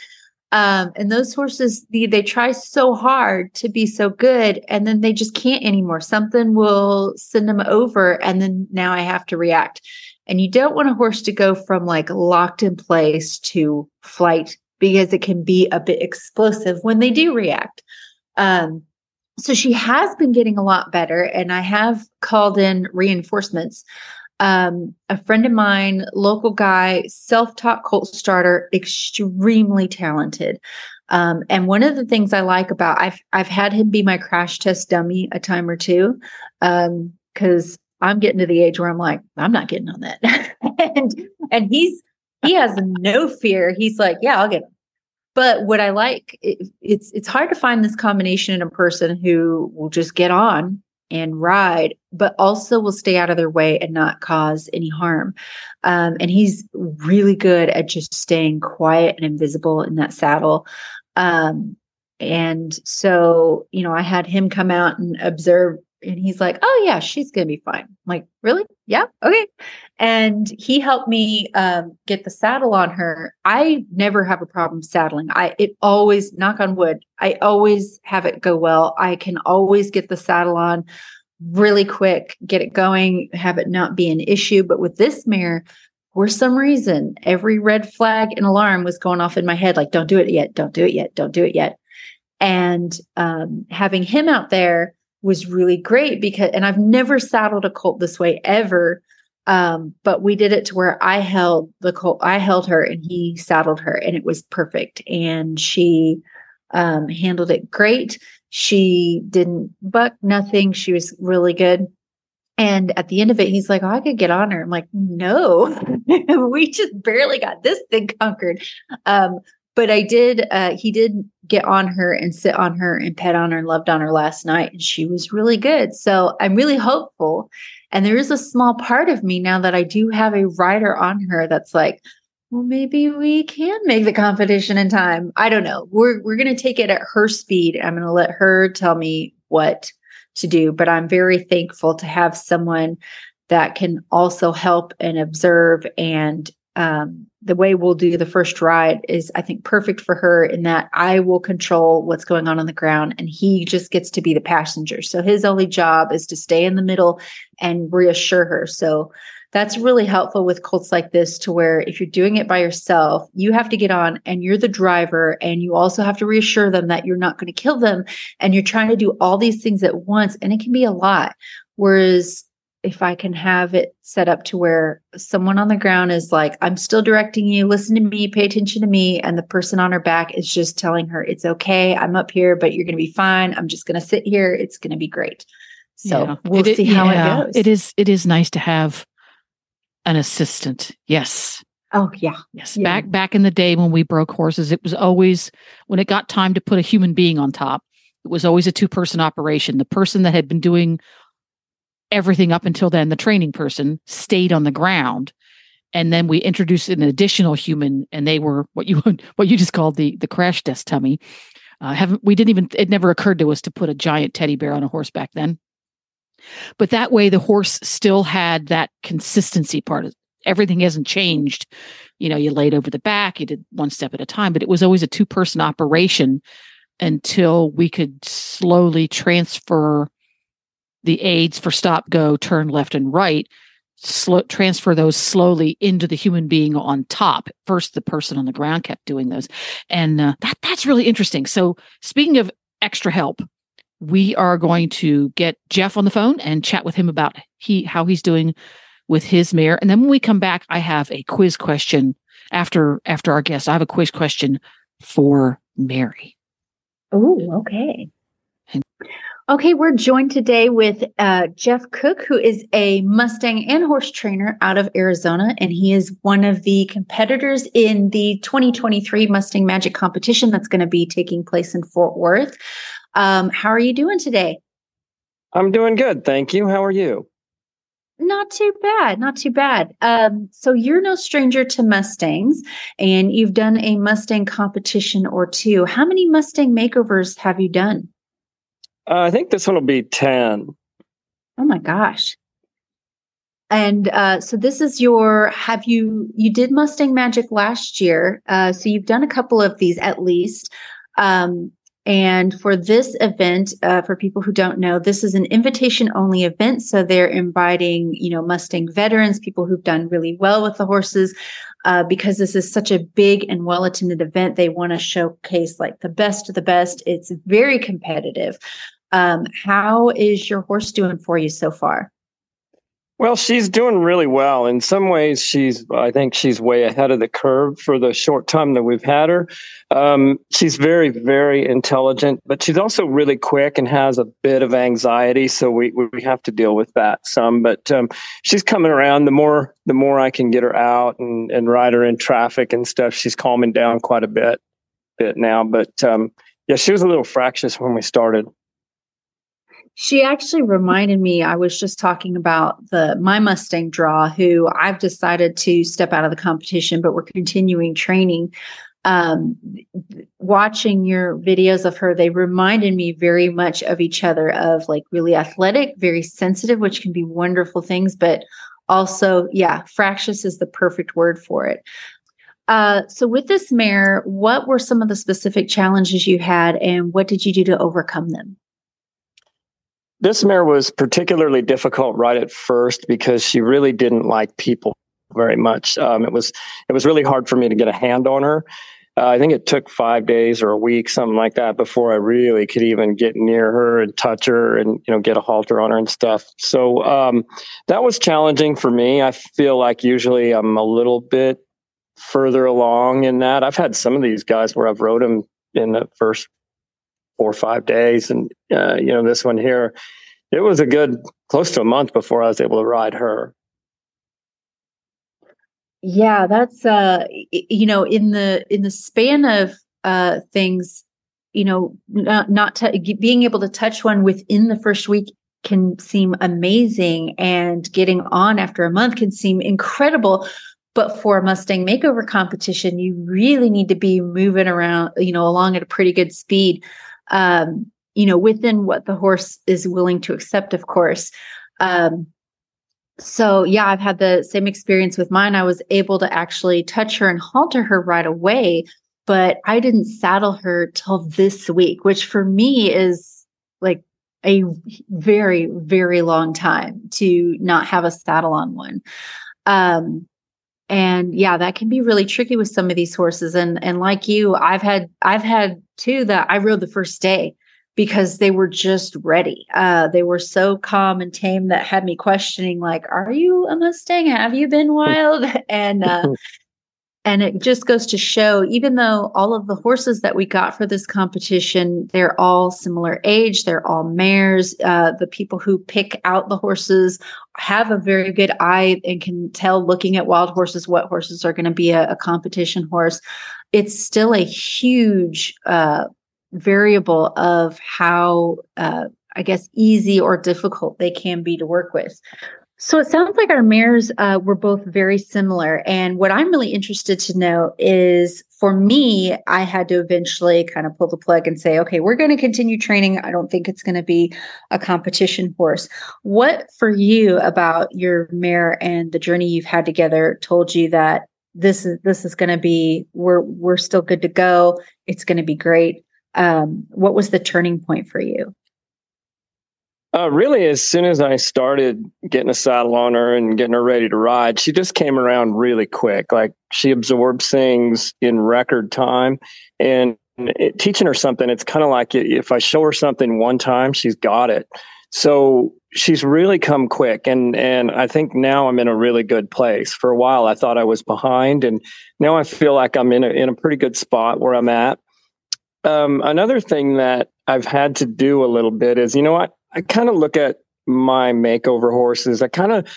Um, and those horses, they, they try so hard to be so good, and then they just can't anymore. Something will send them over, and then now I have to react. And you don't want a horse to go from like locked in place to flight because it can be a bit explosive when they do react. Um, so she has been getting a lot better, and I have called in reinforcements um, a friend of mine, local guy, self-taught colt starter, extremely talented. Um, and one of the things I like about I've I've had him be my crash test dummy a time or two, because um, I'm getting to the age where I'm like, I'm not getting on that. *laughs* and and he's he has no fear. He's like, yeah, I'll get him. But what I like, it, it's it's hard to find this combination in a person who will just get on and ride, but also will stay out of their way and not cause any harm. Um, and he's really good at just staying quiet and invisible in that saddle. Um, and so, you know, I had him come out and observe, and he's like, "Oh yeah, she's gonna be fine." I'm like, really? Yeah, okay. And he helped me um, get the saddle on her. I never have a problem saddling. I it always knock on wood. I always have it go well. I can always get the saddle on really quick, get it going, have it not be an issue. But with this mare, for some reason, every red flag and alarm was going off in my head like, don't do it yet, don't do it yet, don't do it yet. And um, having him out there was really great because, and I've never saddled a colt this way ever. Um, but we did it to where I held the colt, I held her and he saddled her and it was perfect. And she um, handled it great. She didn't buck nothing. She was really good. And at the end of it, he's like, Oh, I could get on her. I'm like, No, *laughs* we just barely got this thing conquered. Um, but I did, uh, he did get on her and sit on her and pet on her and loved on her last night. And she was really good. So I'm really hopeful. And there is a small part of me now that I do have a rider on her that's like, well, maybe we can make the competition in time. I don't know. We're we're gonna take it at her speed. I'm gonna let her tell me what to do. But I'm very thankful to have someone that can also help and observe and um, the way we'll do the first ride is i think perfect for her in that i will control what's going on on the ground and he just gets to be the passenger. So his only job is to stay in the middle and reassure her. So that's really helpful with colts like this to where if you're doing it by yourself you have to get on and you're the driver and you also have to reassure them that you're not going to kill them and you're trying to do all these things at once and it can be a lot. Whereas if I can have it set up to where someone on the ground is like, I'm still directing you, listen to me, pay attention to me. And the person on her back is just telling her, it's okay. I'm up here, but you're going to be fine. I'm just going to sit here. It's going to be great. So yeah. we'll it, see how yeah. it goes. It is, it is nice to have an assistant. Yes. Oh yeah. Yes. Yeah. Back, back in the day when we broke horses, it was always when it got time to put a human being on top, it was always a two person operation. The person that had been doing everything up until then, the training person stayed on the ground. And then we introduced an additional human, and they were what you what you just called the the crash test tummy. Uh, haven't we didn't even it never occurred to us to put a giant teddy bear on a horse back then. But that way, the horse still had that consistency part. Everything hasn't changed. You know, you laid over the back, you did one step at a time, but it was always a two person operation until we could slowly transfer the aids for stop, go, turn left and right slow transfer those slowly into the human being on top. First, the person on the ground kept doing those, and uh, that that's really interesting. So, speaking of extra help, we are going to get Jeff on the phone and chat with him about he how he's doing with his mare. And then when we come back, I have a quiz question after after our guest. I have a quiz question for Mary. Oh, okay. Okay, we're joined today with uh, Jeff Cook, who is a Mustang and horse trainer out of Arizona, and he is one of the competitors in the 2023 Mustang Magic competition that's going to be taking place in Fort Worth. Um, how are you doing today? I'm doing good, thank you. How are you? Not too bad, not too bad. Um, so you're no stranger to Mustangs, and you've done a Mustang competition or two. How many Mustang makeovers have you done? Uh, I think this one will be 10. Oh my gosh. And uh, so this is your have you you did Mustang Magic last year. Uh, so you've done a couple of these at least. Um, and for this event, uh, for people who don't know, this is an invitation only event. So they're inviting, you know, Mustang veterans, people who've done really well with the horses. Uh, because this is such a big and well attended event, they want to showcase like the best of the best. It's very competitive. Um, how is your horse doing for you so far? Well, she's doing really well. In some ways, she's, I think she's way ahead of the curve for the short time that we've had her. Um, she's very, very intelligent, but she's also really quick and has a bit of anxiety. So we, we have to deal with that some, but um, she's coming around. The more, the more I can get her out and, and ride her in traffic and stuff, she's calming down quite a bit, bit now. But um, yeah, she was a little fractious when we started. She actually reminded me, I was just talking about the my Mustang draw, who I've decided to step out of the competition, but we're continuing training. Um, watching your videos of her, they reminded me very much of each other of like really athletic, very sensitive, which can be wonderful things, but also, yeah, fractious is the perfect word for it. Uh, so with this mare, what were some of the specific challenges you had and what did you do to overcome them? This mare was particularly difficult right at first because she really didn't like people very much. Um, it was it was really hard for me to get a hand on her. Uh, I think it took five days or a week, something like that, before I really could even get near her and touch her and you know get a halter on her and stuff. So um, that was challenging for me. I feel like usually I'm a little bit further along in that. I've had some of these guys where I've rode them in the first four or five days. And, uh, you know, this one here, it was a good close to a month before I was able to ride her. Yeah, that's uh you know in the in the span of uh things you know not not being able to touch one within the first week can seem amazing and getting on after a month can seem incredible but for a Mustang makeover competition you really need to be moving around you know along at a pretty good speed um, you know, within what the horse is willing to accept, of course. Um, so yeah, I've had the same experience with mine. I was able to actually touch her and halter her right away, but I didn't saddle her till this week, which for me is like a very, very long time to not have a saddle on one. Um, and yeah that can be really tricky with some of these horses. And and like you i've had i've had two that i rode the first day because they were just ready. Uh they were so calm and tame that had me questioning like are you a mustang? Have you been *laughs* wild? And uh *laughs* and it just goes to show even though all of the horses that we got for this competition they're all similar age they're all mares uh, the people who pick out the horses have a very good eye and can tell looking at wild horses what horses are going to be a, a, competition horse it's still a huge uh, variable of how uh, i guess easy or difficult they can be to work with so it sounds like our mares uh, were both very similar. And what I'm really interested to know is for me, I had to eventually kind of pull the plug and say, okay, we're going to continue training. I don't think it's going to be a competition horse. What for you about your mare and the journey you've had together told you that this is this is going to be we're we're still good to go. It's going to be great. Um, what was the turning point for you? Uh, really, as soon as I started getting a saddle on her and getting her ready to ride, she just came around really quick. Like she absorbs things in record time. And it, teaching her something, it's kind of like if I show her something one time, she's got it. So she's really come quick. And, and I think now I'm in a really good place. For a while, I thought I was behind. And now I feel like I'm in a, in a pretty good spot where I'm at. Um, another thing that I've had to do a little bit is, you know what? I kind of look at my makeover horses. I kind of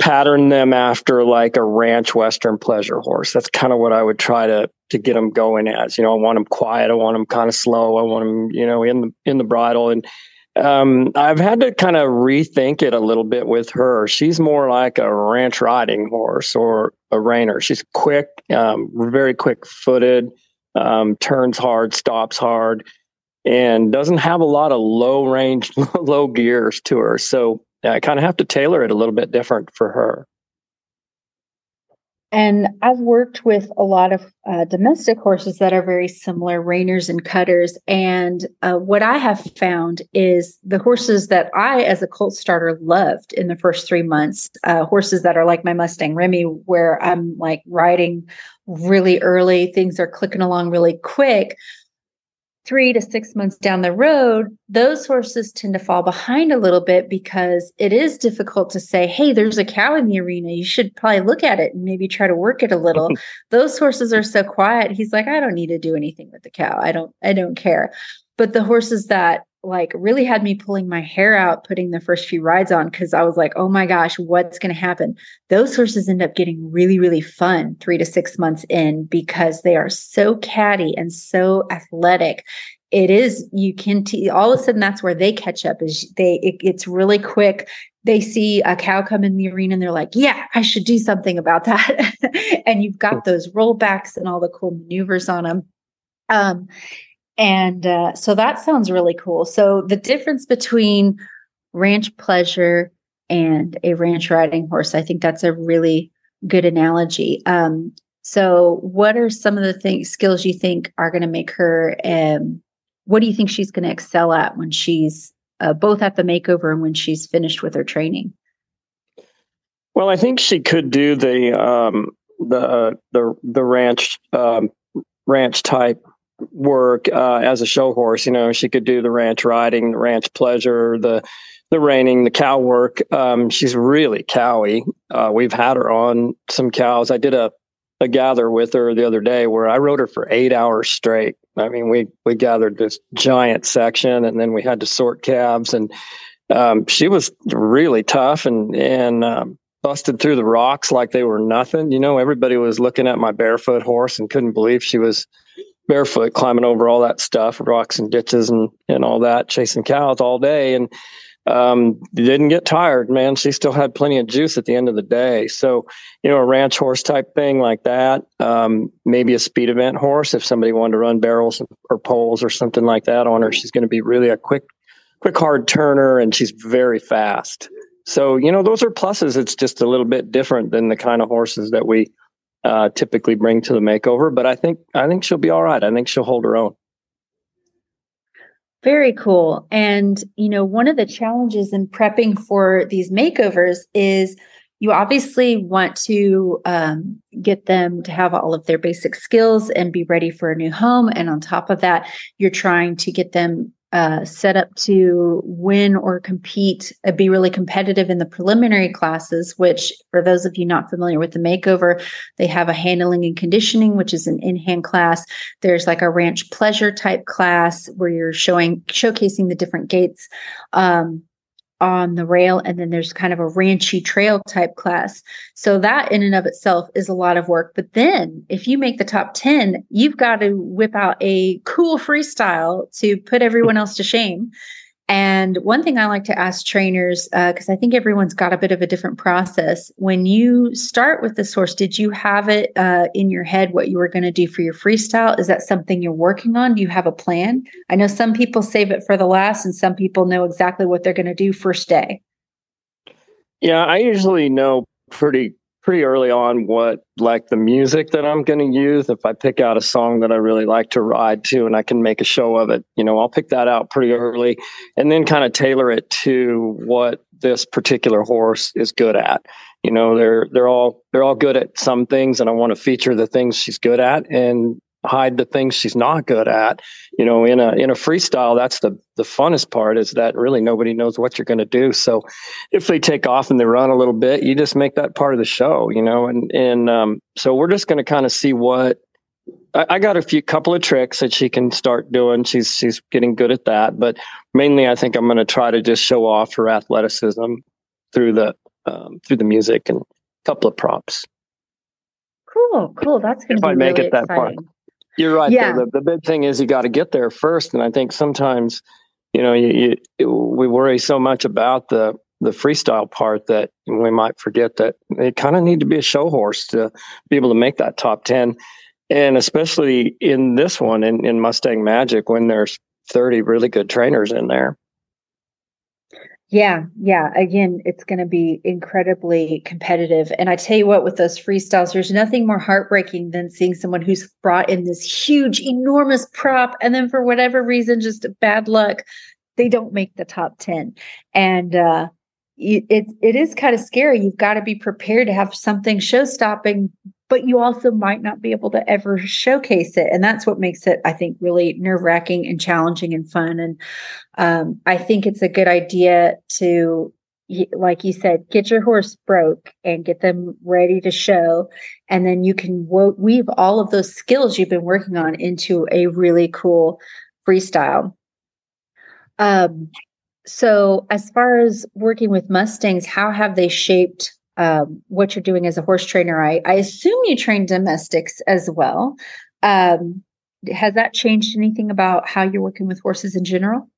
pattern them after like a ranch western pleasure horse. That's kind of what I would try to to get them going as. You know, I want them quiet. I want them kind of slow. I want them, you know, in the in the bridle. And um, I've had to kind of rethink it a little bit with her. She's more like a ranch riding horse or a reiner. She's quick, um, very quick footed, um, turns hard, stops hard and doesn't have a lot of low range, *laughs* low gears to her. So I kind of have to tailor it a little bit different for her. And I've worked with a lot of uh, domestic horses that are very similar, reiners and cutters. And uh, what I have found is the horses that I, as a colt starter, loved in the first three months, uh, horses that are like my Mustang Remy, where I'm like riding really early, things are clicking along really quick three to six months down the road, those horses tend to fall behind a little bit because it is difficult to say, hey, there's a cow in the arena. You should probably look at it and maybe try to work it a little. *laughs* those horses are so quiet. He's like, I don't need to do anything with the cow. I don't, I don't care. But the horses that like really had me pulling my hair out putting the first few rides on because I was like, oh my gosh, what's going to happen? Those horses end up getting really, really fun three to six months in because they are so catty and so athletic. It is, you can, t- all of a sudden, that's where they catch up is they, it, it's really quick. They see a cow come in the arena and they're like, yeah, I should do something about that. *laughs* and you've got those rollbacks and all the cool maneuvers on them. Um, and uh, so that sounds really cool. So the difference between ranch pleasure and a ranch riding horse, I think that's a really good analogy. Um, so what are some of the things skills you think are going to make her um, what do you think she's going to excel at when she's uh, both at the makeover and when she's finished with her training well i think she could do the um, the uh, the the ranch um, ranch type work uh, as a show horse. You know, she could do the ranch riding, the ranch pleasure, the the reining, the cow work. Um, she's really cowy. Uh, we've had her on some cows. I did a a gather with her the other day where I rode her for eight hours straight. I mean, we we gathered this giant section, and then we had to sort calves, and um, she was really tough and and um, busted through the rocks like they were nothing. You know, everybody was looking at my barefoot horse and couldn't believe she was barefoot climbing over all that stuff, rocks and ditches and, and all that, chasing cows all day. And um, didn't get tired, man. She still had plenty of juice at the end of the day. So, you know, a ranch horse type thing like that, um, maybe a speed event horse. If somebody wanted to run barrels or poles or something like that on her, she's going to be really a quick, quick, hard turner and she's very fast. So, you know, those are pluses. It's just a little bit different than the kind of horses that we uh, typically bring to the makeover. But I think I think she'll be all right. I think she'll hold her own. Very cool. And you know, one of the challenges in prepping for these makeovers is you obviously want to um, get them to have all of their basic skills and be ready for a new home. And on top of that, you're trying to get them uh, set up to win or compete, uh, be really competitive in the preliminary classes, which, for those of you not familiar with the makeover, they have a handling and conditioning, which is an in hand class. There's like a ranch pleasure type class where you're showing, showcasing the different gaits. Um, on the rail and then there's kind of a ranchy trail type class. So that in and of itself is a lot of work. But then if you make the top 10 you've got to whip out a cool freestyle to put everyone else to shame and one thing I like to ask trainers, because uh, I think everyone's got a bit of a different process. When you start with the source, did you have it uh, in your head what you were going to do for your freestyle? Is that something you're working on? Do you have a plan? I know some people save it for the last, and some people know exactly what they're going to do first day. Yeah, I usually know pretty pretty early on what like the music that I'm going to use. If I pick out a song that I really like to ride to and I can make a show of it, you know, I'll pick that out pretty early and then kind of tailor it to what this particular horse is good at. You know, they're they're all they're all good at some things and I want to feature the things she's good at and hide the things she's not good at. You know, in a in a freestyle, that's the the funnest part is that really nobody knows what you're going to do. So if they take off and they run a little bit, you just make that part of the show. You know, and and um, so we're just going to kind of see what. I, I got a few couple of tricks that she can start doing. She's she's getting good at that, but mainly I think I'm going to try to just show off her athleticism through the um, through the music and a couple of props. Cool, cool. That's going to be I make really it that exciting. far. You're right. Yeah. though. The, the big thing is you got to get there first, and I think sometimes, you know, you, you we worry so much about the the freestyle part that we might forget that they kind of need to be a show horse to be able to make that top ten, and especially in this one in, in Mustang Magic when there's 30 really good trainers in there. Yeah, yeah. Again, it's going to be incredibly competitive. And I tell you what, with those freestyles, there's nothing more heartbreaking than seeing someone who's brought in this huge, enormous prop, and then for whatever reason, just bad luck, they don't make the top 10. And uh, it, it is kind of scary. You've got to be prepared to have something show stopping, but you also might not be able to ever showcase it. And that's what makes it, I think, really nerve wracking and challenging and fun. And um, I think it's a good idea to, like you said, get your horse broke and get them ready to show. And then you can wo- weave all of those skills you've been working on into a really cool freestyle. Um, so, as far as working with Mustangs, how have they shaped um, what you're doing as a horse trainer? I, I assume you train domestics as well. Um, has that changed anything about how you're working with horses in general?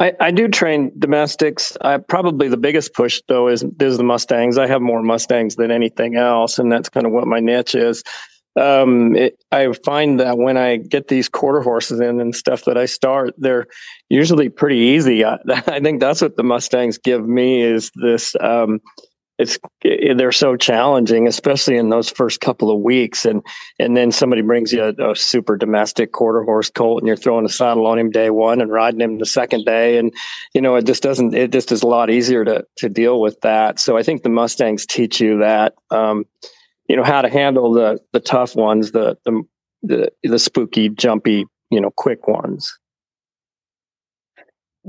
I, I do train domestics. I probably the biggest push though is is the Mustangs. I have more Mustangs than anything else, and that's kind of what my niche is. Um, it, I find that when I get these quarter horses in and stuff that I start, they're usually pretty easy. I, *laughs* I think that's what the Mustangs give me is this. Um, it's they're so challenging, especially in those first couple of weeks, and and then somebody brings you a, a super domestic quarter horse colt, and you're throwing a saddle on him day one and riding him the second day, and you know it just doesn't. It just is a lot easier to to deal with that. So I think the Mustangs teach you that. Um, you know how to handle the the tough ones, the the the, the spooky, jumpy, you know, quick ones.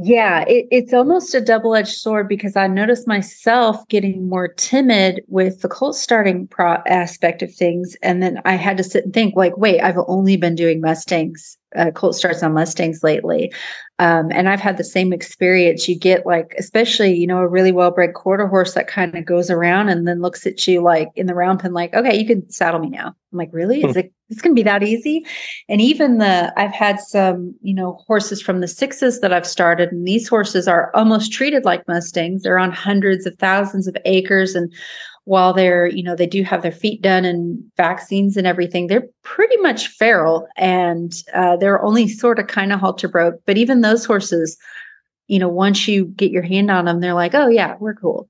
Yeah, it, it's almost a double edged sword because I noticed myself getting more timid with the colt starting pro aspect of things. And then I had to sit and think, like, wait, I've only been doing Mustangs, uh, colt starts on Mustangs lately. Um, and I've had the same experience. You get like, especially, you know, a really well bred quarter horse that kind of goes around and then looks at you like in the round pen, like, okay, you can saddle me now. I'm like, really? Is it, it's going to be that easy? And even the, I've had some, you know, horses from the sixes that I've started, and these horses are almost treated like Mustangs. They're on hundreds of thousands of acres. And while they're, you know, they do have their feet done and vaccines and everything, they're pretty much feral and uh, they're only sort of kind of halter broke. But even those horses, you know, once you get your hand on them, they're like, oh, yeah, we're cool.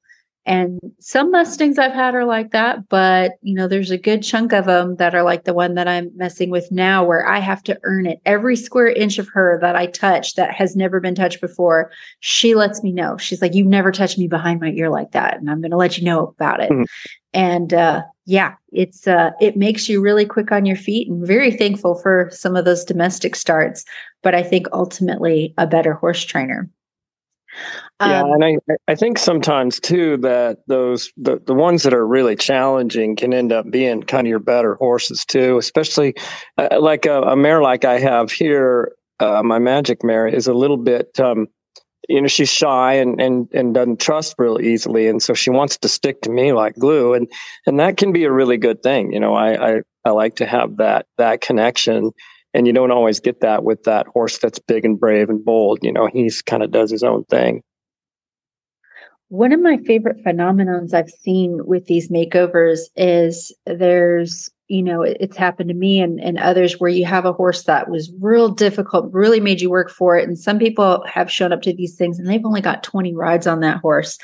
And some Mustangs I've had are like that, but you know, there's a good chunk of them that are like the one that I'm messing with now, where I have to earn it. Every square inch of her that I touch that has never been touched before, she lets me know. She's like, You've never touched me behind my ear like that. And I'm going to let you know about it. Mhm. And uh, yeah, it's uh, it makes you really quick on your feet and very thankful for some of those domestic starts. But I think ultimately a better horse trainer. Yeah, Um, and I I think sometimes too that those the, the ones that are really challenging can end up being kind of your better horses too, especially uh, like a, a mare like I have here. Uh, my magic mare is a little bit, um, you know, she's shy and and and doesn't trust real easily, and so she wants to stick to me like glue, and and that can be a really good thing. You know, I I, I like to have that that connection. And you don't always get that with that horse that's big and brave and bold. You know, he's kind of does his own thing. One of my favorite phenomenons I've seen with these makeovers is there's, you know, it's happened to me and, and others where you have a horse that was real difficult, really made you work for it. And some people have shown up to these things and they've only got 20 rides on that horse.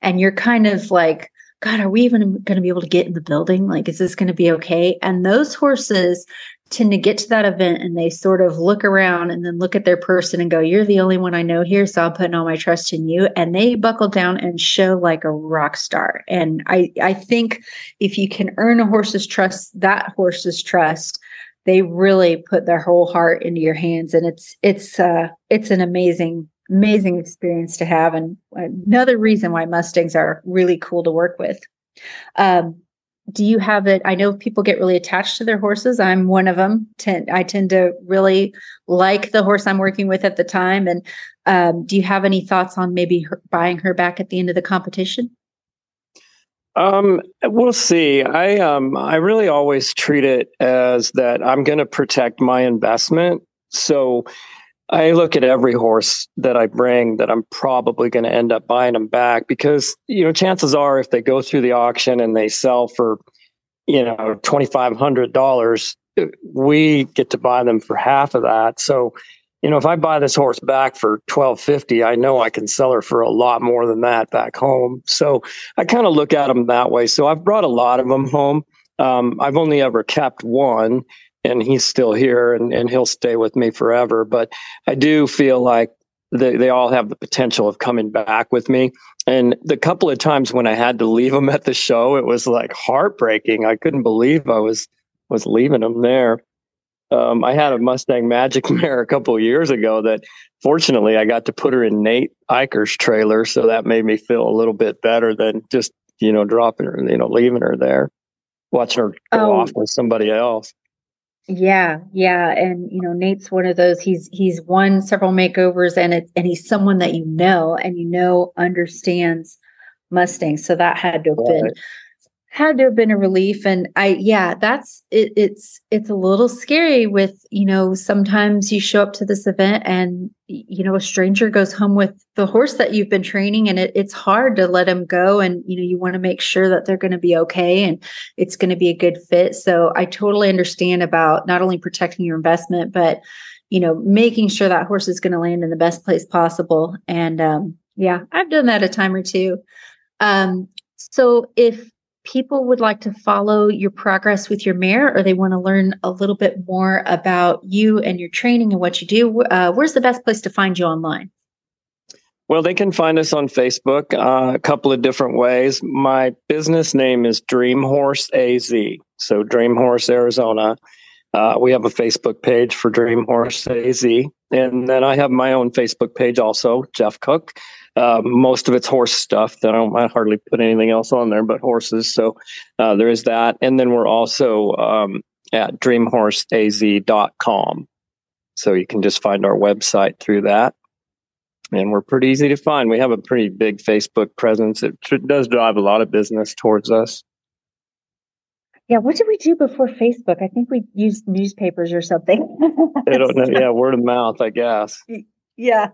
And you're kind of like God, are we even going to be able to get in the building? Like, is this going to be okay? And those horses tend to get to that event and they sort of look around and then look at their person and go, You're the only one I know here. So I'm putting all my trust in you. And they buckle down and show like a rock star. And I, I think if you can earn a horse's trust, that horse's trust, they really put their whole heart into your hands. And it's, it's, uh, it's an amazing, amazing experience to have. And another reason why Mustangs are really cool to work with. Um, do you have it? I know people get really attached to their horses. I'm one of them tend, i tend to really like the horse i'm working with at the time. And um, do you have any thoughts on maybe her, buying her back at the end of the competition? Um, we'll see. I um, I really always treat it as that I'm going to protect my investment. So I look at every horse that I bring that I'm probably going to end up buying them back because, you know, chances are if they go through the auction and they sell for, you know, $2,500, we get to buy them for half of that. So, you know, if I buy this horse back for 1250, I know I can sell her for a lot more than that back home. So I kind of look at them that way. So I've brought a lot of them home. Um, I've only ever kept one and he's still here and, and he'll stay with me forever. But I do feel like they, they all have the potential of coming back with me. And the couple of times when I had to leave them at the show, it was like heartbreaking. I couldn't believe I was was leaving them there. Um, I had a Mustang Magic *laughs* mare a couple of years ago that fortunately I got to put her in Nate Eicher's trailer. So that made me feel a little bit better than just, you know, dropping her, you know, leaving her there, watching her go oh. off with somebody else. Yeah, yeah, and you know Nate's one of those. He's he's won several makeovers, and it's and he's someone that you know and you know understands Mustangs. So that had to have right. been had to have been a relief. And i yeah that's it, it's it's a little scary with you know sometimes you show up to this event and you know a stranger goes home with the horse that you've been training and it, it's hard to let them go. And you know you want to make sure that they're going to be okay and it's going to be a good fit. So i totally understand about not only protecting your investment but you know making sure that horse is going to land in the best place possible. And um yeah i've done that a time or two. Um so if people would like to follow your progress with your mare or they want to learn a little bit more about you and your training and what you do, uh, where's the best place to find you online? Well, they can find us on Facebook uh, a couple of different ways. My business name is Dream Horse AZ. So, Dream Horse Arizona. Uh, we have a Facebook page for Dream Horse AZ. And then I have my own Facebook page also, Jeff Cook. Uh, most of it's horse stuff. That I don't I hardly put anything else on there but horses. So uh, there is that. And then we're also um, at dreamhorseaz.com. So you can just find our website through that. And we're pretty easy to find. We have a pretty big Facebook presence. It does drive a lot of business towards us. Yeah, what did we do before Facebook? I think we used newspapers or something. I don't know. *laughs* Yeah, word of mouth, I guess. Yeah.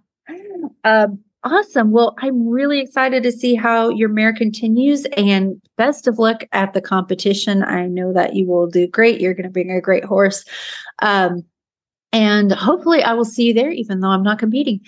Um, Awesome. Well, I'm really excited to see how your mare continues and best of luck at the competition. I know that you will do great. You're going to bring a great horse. Um, and hopefully I will see you there, even though I'm not competing.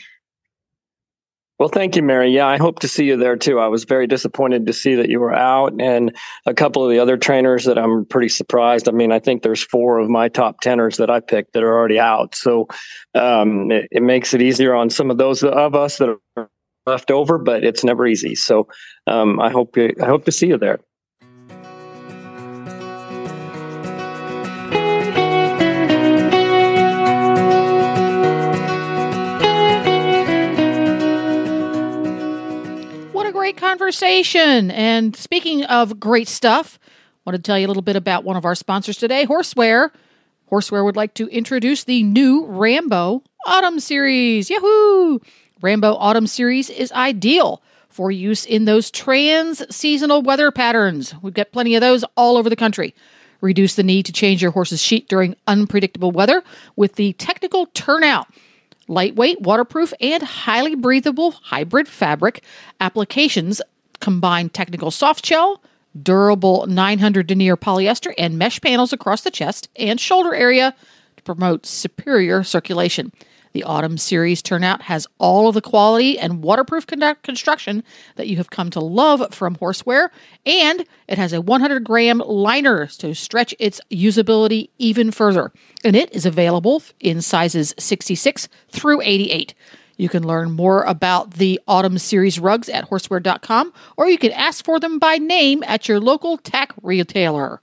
Well, thank you, Mary. Yeah, I hope to see you there too. I was very disappointed to see that you were out, and a couple of the other trainers that I'm pretty surprised. I mean, I think there's four of my top tenors that I picked that are already out, so um, it, it, makes it easier on some of those of us that are left over. But it's never easy. So um, I hope I hope to see you there. Conversation. And speaking of great stuff, I want to tell you a little bit about one of our sponsors today, Horseware. Horseware would like to introduce the new Rambo Autumn Series. Yahoo! Rambo Autumn Series is ideal for use in those trans seasonal weather patterns. We've got plenty of those all over the country. Reduce the need to change your horse's sheet during unpredictable weather with the technical turnout lightweight, waterproof, and highly breathable hybrid fabric applications combine technical soft shell, durable 900 denier polyester, and mesh panels across the chest and shoulder area to promote superior circulation. The Autumn Series turnout has all of the quality and waterproof con- construction that you have come to love from horseware, and it has a 100 gram liner to stretch its usability even further. And it is available in sizes 66 through 88. You can learn more about the Autumn Series rugs at horseware.com, or you can ask for them by name at your local tack retailer.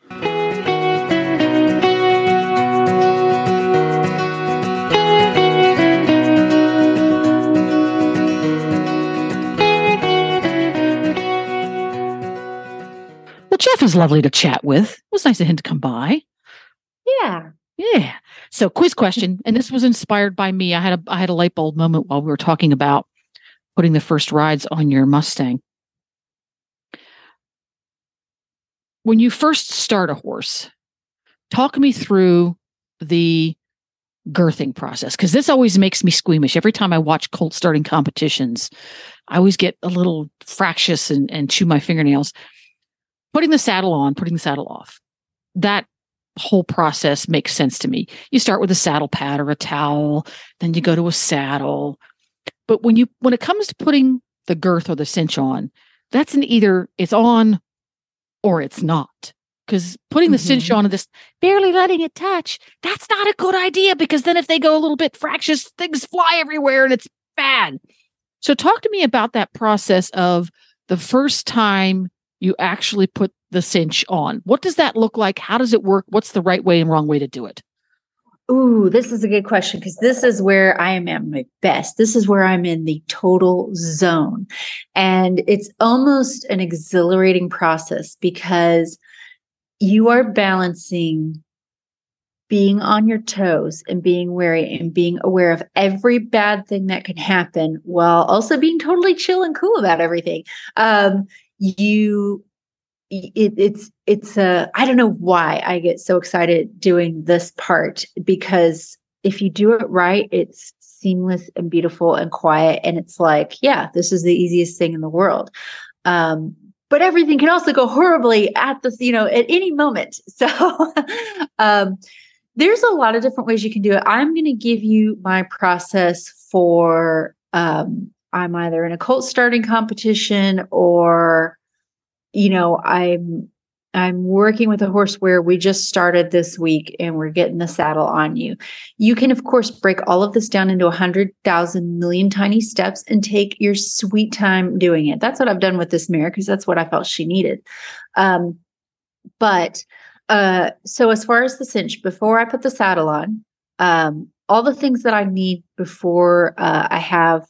Jeff is lovely to chat with. It was nice of him to come by. Yeah. Yeah. So, quiz question, and this was inspired by me. I had a I had a light bulb moment while we were talking about putting the first rides on your Mustang. When you first start a horse, talk me through the girthing process because this always makes me squeamish. Every time I watch colt starting competitions, I always get a little fractious and, and chew my fingernails. Putting the saddle on, putting the saddle off. That whole process makes sense to me. You start with a saddle pad or a towel, then you go to a saddle. But when you when it comes to putting the girth or the cinch on, that's an either it's on or it's not. Because putting the mm-hmm. cinch on and just barely letting it touch, that's not a good idea because then if they go a little bit fractious, things fly everywhere and it's bad. So talk to me about that process of the first time you actually put the cinch on. What does that look like? How does it work? What's the right way and wrong way to do it? Ooh, this is a good question because this is where I am at my best. This is where I'm in the total zone. And it's almost an exhilarating process because you are balancing being on your toes and being wary and being aware of every bad thing that can happen while also being totally chill and cool about everything. Um, you it, it's it's a I don't know why I get so excited doing this part because if you do it right, it's seamless and beautiful and quiet, and it's like, yeah, this is the easiest thing in the world. Um, but everything can also go horribly at this you know at any moment. *laughs* So um, there's a lot of different ways you can do it. I'm going to give you my process for um, I'm either in a colt starting competition or you know, I'm I'm working with a horse where we just started this week and we're getting the saddle on you. You can, of course, break all of this down into a hundred thousand million tiny steps and take your sweet time doing it. That's what I've done with this mare because that's what I felt she needed. Um, but uh, so as far as the cinch, before I put the saddle on, um, all the things that I need before uh, I have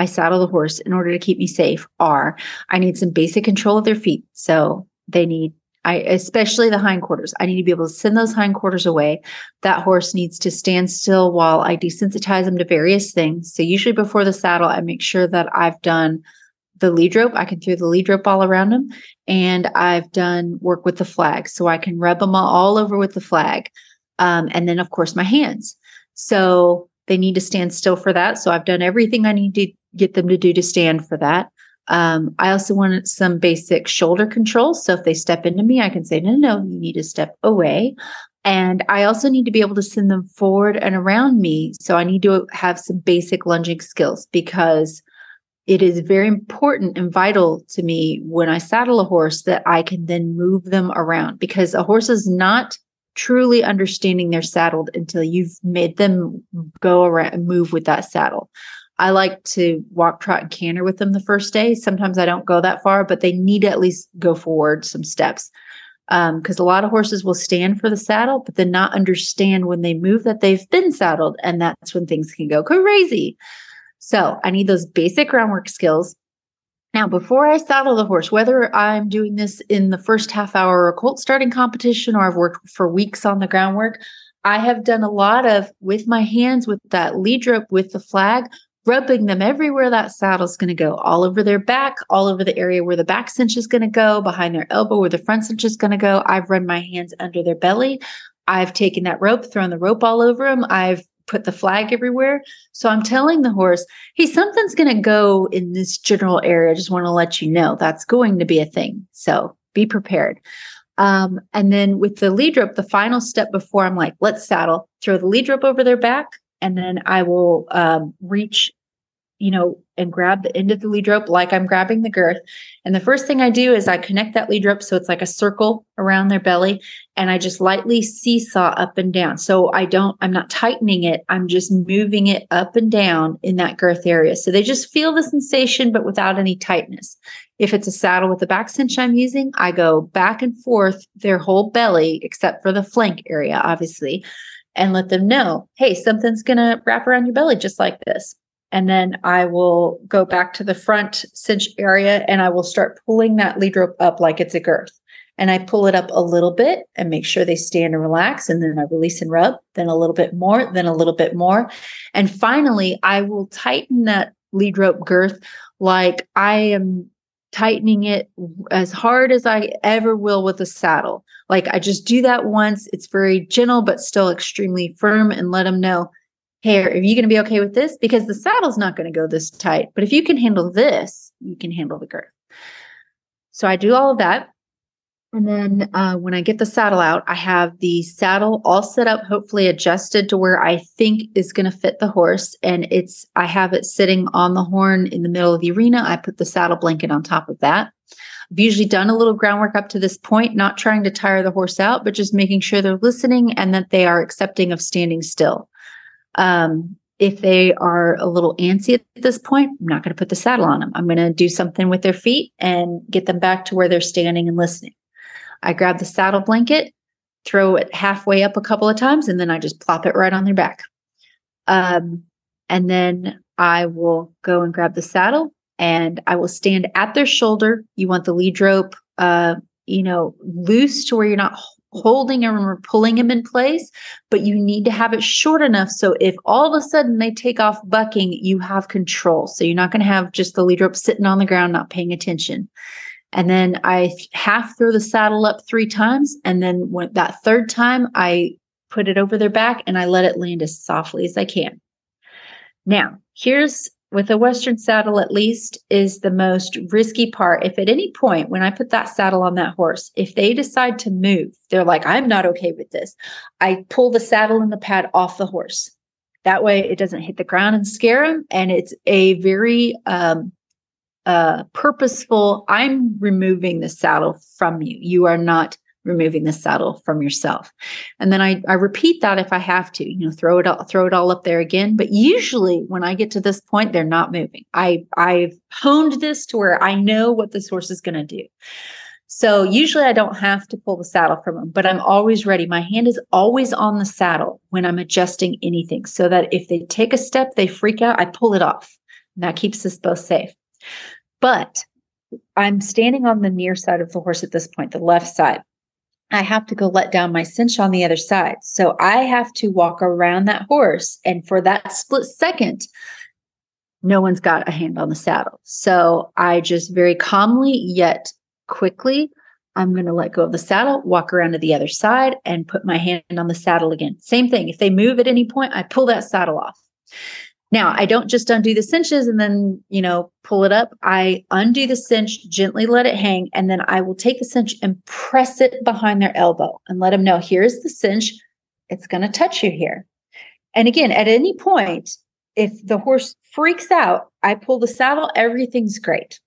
I saddle the horse in order to keep me safe are I need some basic control of their feet. So they need I especially the hindquarters. I need to be able to send those hindquarters away. That horse needs to stand still while I desensitize them to various things. So usually before the saddle, I make sure that I've done the lead rope. I can throw the lead rope all around them, and I've done work with the flag, so I can rub them all over with the flag. Um, and then of course my hands. So they need to stand still for that. So I've done everything I need to get them to do to stand for that. Um, I also wanted some basic shoulder control. So if they step into me, I can say, no, no, no, you need to step away. And I also need to be able to send them forward and around me. So I need to have some basic lunging skills because it is very important and vital to me when I saddle a horse that I can then move them around because a horse is not truly understanding they're saddled until you've made them go around and move with that saddle. I like to walk, trot, and canter with them the first day. Sometimes I don't go that far, but they need to at least go forward some steps. Because um, a lot of horses will stand for the saddle, but then not understand when they move that they've been saddled. And that's when things can go crazy. So I need those basic groundwork skills. Now, before I saddle the horse, whether I'm doing this in the first half hour or a colt starting competition, or I've worked for weeks on the groundwork, I have done a lot of with my hands with that lead rope with the flag, rubbing them everywhere that saddle's going to go all over their back, all over the area where the back cinch is going to go, behind their elbow where the front cinch is going to go. I've run my hands under their belly. I've taken that rope, thrown the rope all over them. I've put the flag everywhere. So I'm telling the horse, hey, something's going to go in this general area. I just want to let you know that's going to be a thing. So be prepared. Um, and then with the lead rope, the final step before I'm like, let's saddle, throw the lead rope over their back, and then I will um, reach, you know, and grab the end of the lead rope like I'm grabbing the girth. And the first thing I do is I connect that lead rope so it's like a circle around their belly, and I just lightly seesaw up and down. So I don't, I'm not tightening it. I'm just moving it up and down in that girth area. So they just feel the sensation, but without any tightness. If it's a saddle with a back cinch I'm using, I go back and forth their whole belly, except for the flank area, obviously, and let them know, hey, something's going to wrap around your belly just like this. And then I will go back to the front cinch area and I will start pulling that lead rope up like it's a girth. And I pull it up a little bit and make sure they stand and relax. And then I release and rub, then a little bit more, then a little bit more. And finally, I will tighten that lead rope girth like I am tightening it as hard as I ever will with a saddle. Like I just do that once. It's very gentle, but still extremely firm and let them know, hey, are you going to be okay with this? Because the saddle's not going to go this tight. But if you can handle this, you can handle the girth. So I do all of that. And then uh, when I get the saddle out, I have the saddle all set up, hopefully adjusted to where I think is going to fit the horse. And it's, I have it sitting on the horn in the middle of the arena. I put the saddle blanket on top of that. I've usually done a little groundwork up to this point, not trying to tire the horse out, but just making sure they're listening and that they are accepting of standing still. Um, if they are a little antsy at this point, I'm not going to put the saddle on them. I'm going to do something with their feet and get them back to where they're standing and listening. I grab the saddle blanket, throw it halfway up a couple of times, and then I just plop it right on their back. Um, and then I will go and grab the saddle and I will stand at their shoulder. You want the lead rope, uh, you know, loose to where you're not holding him or pulling him in place, but you need to have it short enough so if all of a sudden they take off bucking, you have control. So you're not going to have just the lead rope sitting on the ground, not paying attention. And then I half throw the saddle up three times. And then when that third time, I put it over their back and I let it land as softly as I can. Now, here's with a Western saddle, at least, is the most risky part. If at any point when I put that saddle on that horse, if they decide to move, they're like, I'm not okay with this. I pull the saddle and the pad off the horse. That way it doesn't hit the ground and scare them. And it's a very um, uh, purposeful, I'm removing the saddle from you. You are not removing the saddle from yourself. And then I, I repeat that if I have to, you know, throw it all, throw it all up there again. But usually when I get to this point, they're not moving. I, I've honed this to where I know what this horse is going to do. So usually I don't have to pull the saddle from them, but I'm always ready. My hand is always on the saddle when I'm adjusting anything so that if they take a step, they freak out, I pull it off. And that keeps us both safe. But I'm standing on the near side of the horse at this point, the left side. I have to go let down my cinch on the other side. So I have to walk around that horse. And for that split second, no one's got a hand on the saddle. So I just very calmly yet quickly, I'm going to let go of the saddle, walk around to the other side, and put my hand on the saddle again. Same thing. If they move at any point, I pull that saddle off. Now, I don't just undo the cinches and then, you know, pull it up. I undo the cinch, gently let it hang, and then I will take the cinch and press it behind their elbow and let them know here's the cinch. It's going to touch you here. And again, at any point, if the horse freaks out, I pull the saddle, everything's great.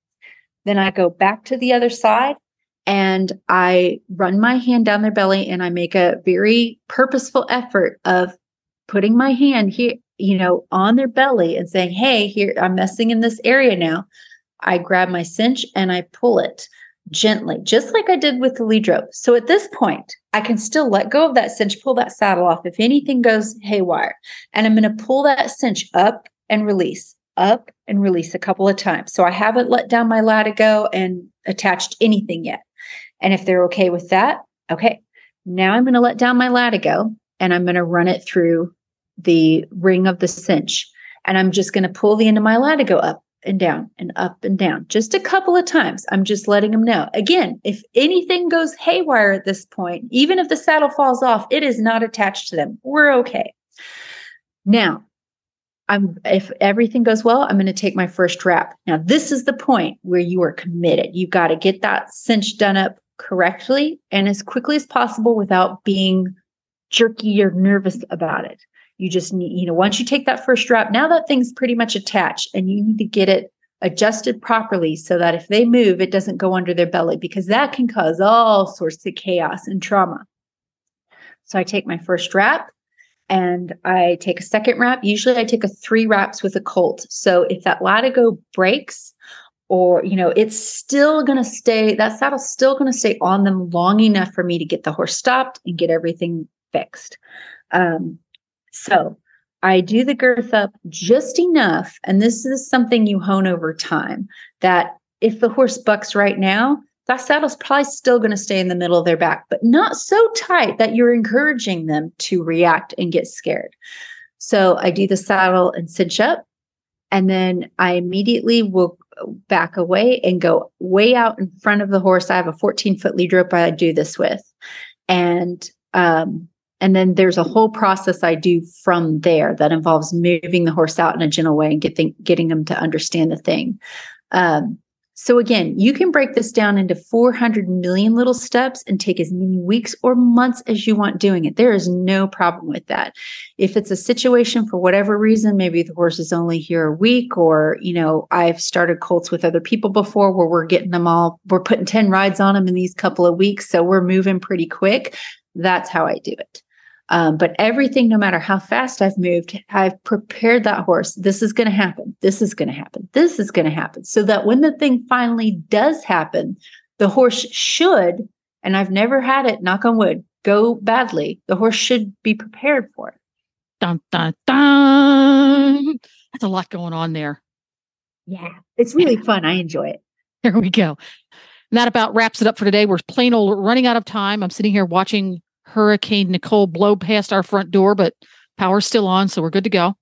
Then I go back to the other side and I run my hand down their belly and I make a very purposeful effort of putting my hand here you know, on their belly and saying, Hey, here, I'm messing in this area now. I grab my cinch and I pull it gently, just like I did with the lead rope. So at this point, I can still let go of that cinch, pull that saddle off if anything goes haywire. And I'm going to pull that cinch up and release, up and release a couple of times. So I haven't let down my latigo and attached anything yet. And if they're okay with that, okay. Now I'm going to let down my latigo and I'm going to run it through the ring of the cinch. And I'm just going to pull the end of my latigo up and down and up and down just a couple of times. I'm just letting them know. Again, if anything goes haywire at this point, even if the saddle falls off, it is not attached to them. We're okay. Now, I'm if everything goes well, I'm going to take my first wrap. Now, this is the point where you are committed. You've got to get that cinch done up correctly and as quickly as possible without being jerky or nervous about it. You just need, you know, once you take that first strap, now that thing's pretty much attached and you need to get it adjusted properly so that if they move, it doesn't go under their belly because that can cause all sorts of chaos and trauma. So I take my first wrap and I take a second wrap. Usually I take a three wraps with a colt. So if that latigo breaks or, you know, it's still going to stay, that saddle's still going to stay on them long enough for me to get the horse stopped and get everything fixed. Um, so I do the girth up just enough. And this is something you hone over time that if the horse bucks right now, that saddle's probably still going to stay in the middle of their back, but not so tight that you're encouraging them to react and get scared. So I do the saddle and cinch up, and then I immediately will back away and go way out in front of the horse. I have a 14 foot lead rope I do this with. And um, and then there's a whole process I do from there that involves moving the horse out in a gentle way and getting getting them to understand the thing. Um, so again, you can break this down into 400 million little steps and take as many weeks or months as you want doing it. There is no problem with that. If it's a situation for whatever reason, maybe the horse is only here a week or, you know, I've started colts with other people before where we're getting them all, we're putting 10 rides on them in these couple of weeks. So we're moving pretty quick. That's how I do it. Um, but everything, no matter how fast I've moved, I've prepared that horse. This is going to happen. This is going to happen. This is going to happen. So that when the thing finally does happen, the horse should, and I've never had it, knock on wood, go badly. The horse should be prepared for it. Dun, dun, dun. That's a lot going on there. Yeah, it's really fun. I enjoy it. There we go. And that about wraps it up for today. We're plain old running out of time. I'm sitting here watching Hurricane Nicole blow past our front door, but power's still on, so we're good to go.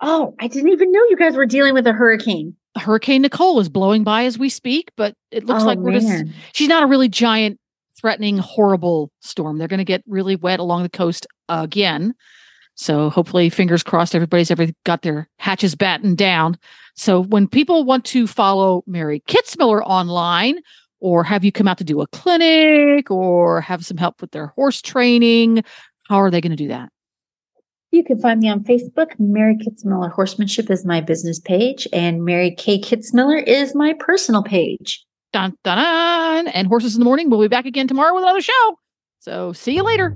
Oh, I didn't even know you guys were dealing with a hurricane. Hurricane Nicole is blowing by as we speak, but it looks Oh, like we're just she's not a really giant, threatening, horrible storm. They're going to get really wet along the coast again. So hopefully, fingers crossed, everybody's ever got their hatches battened down. So when people want to follow Mary Kitzmiller online, or have you come out to do a clinic, or have some help with their horse training, how are they going to do that? You can find me on Facebook. Mary Kitzmiller Horsemanship is my business page, and Mary K. Kitzmiller is my personal page. Dun, dun, dun. And Horses in the Morning, we'll be back again tomorrow with another show. So see you later.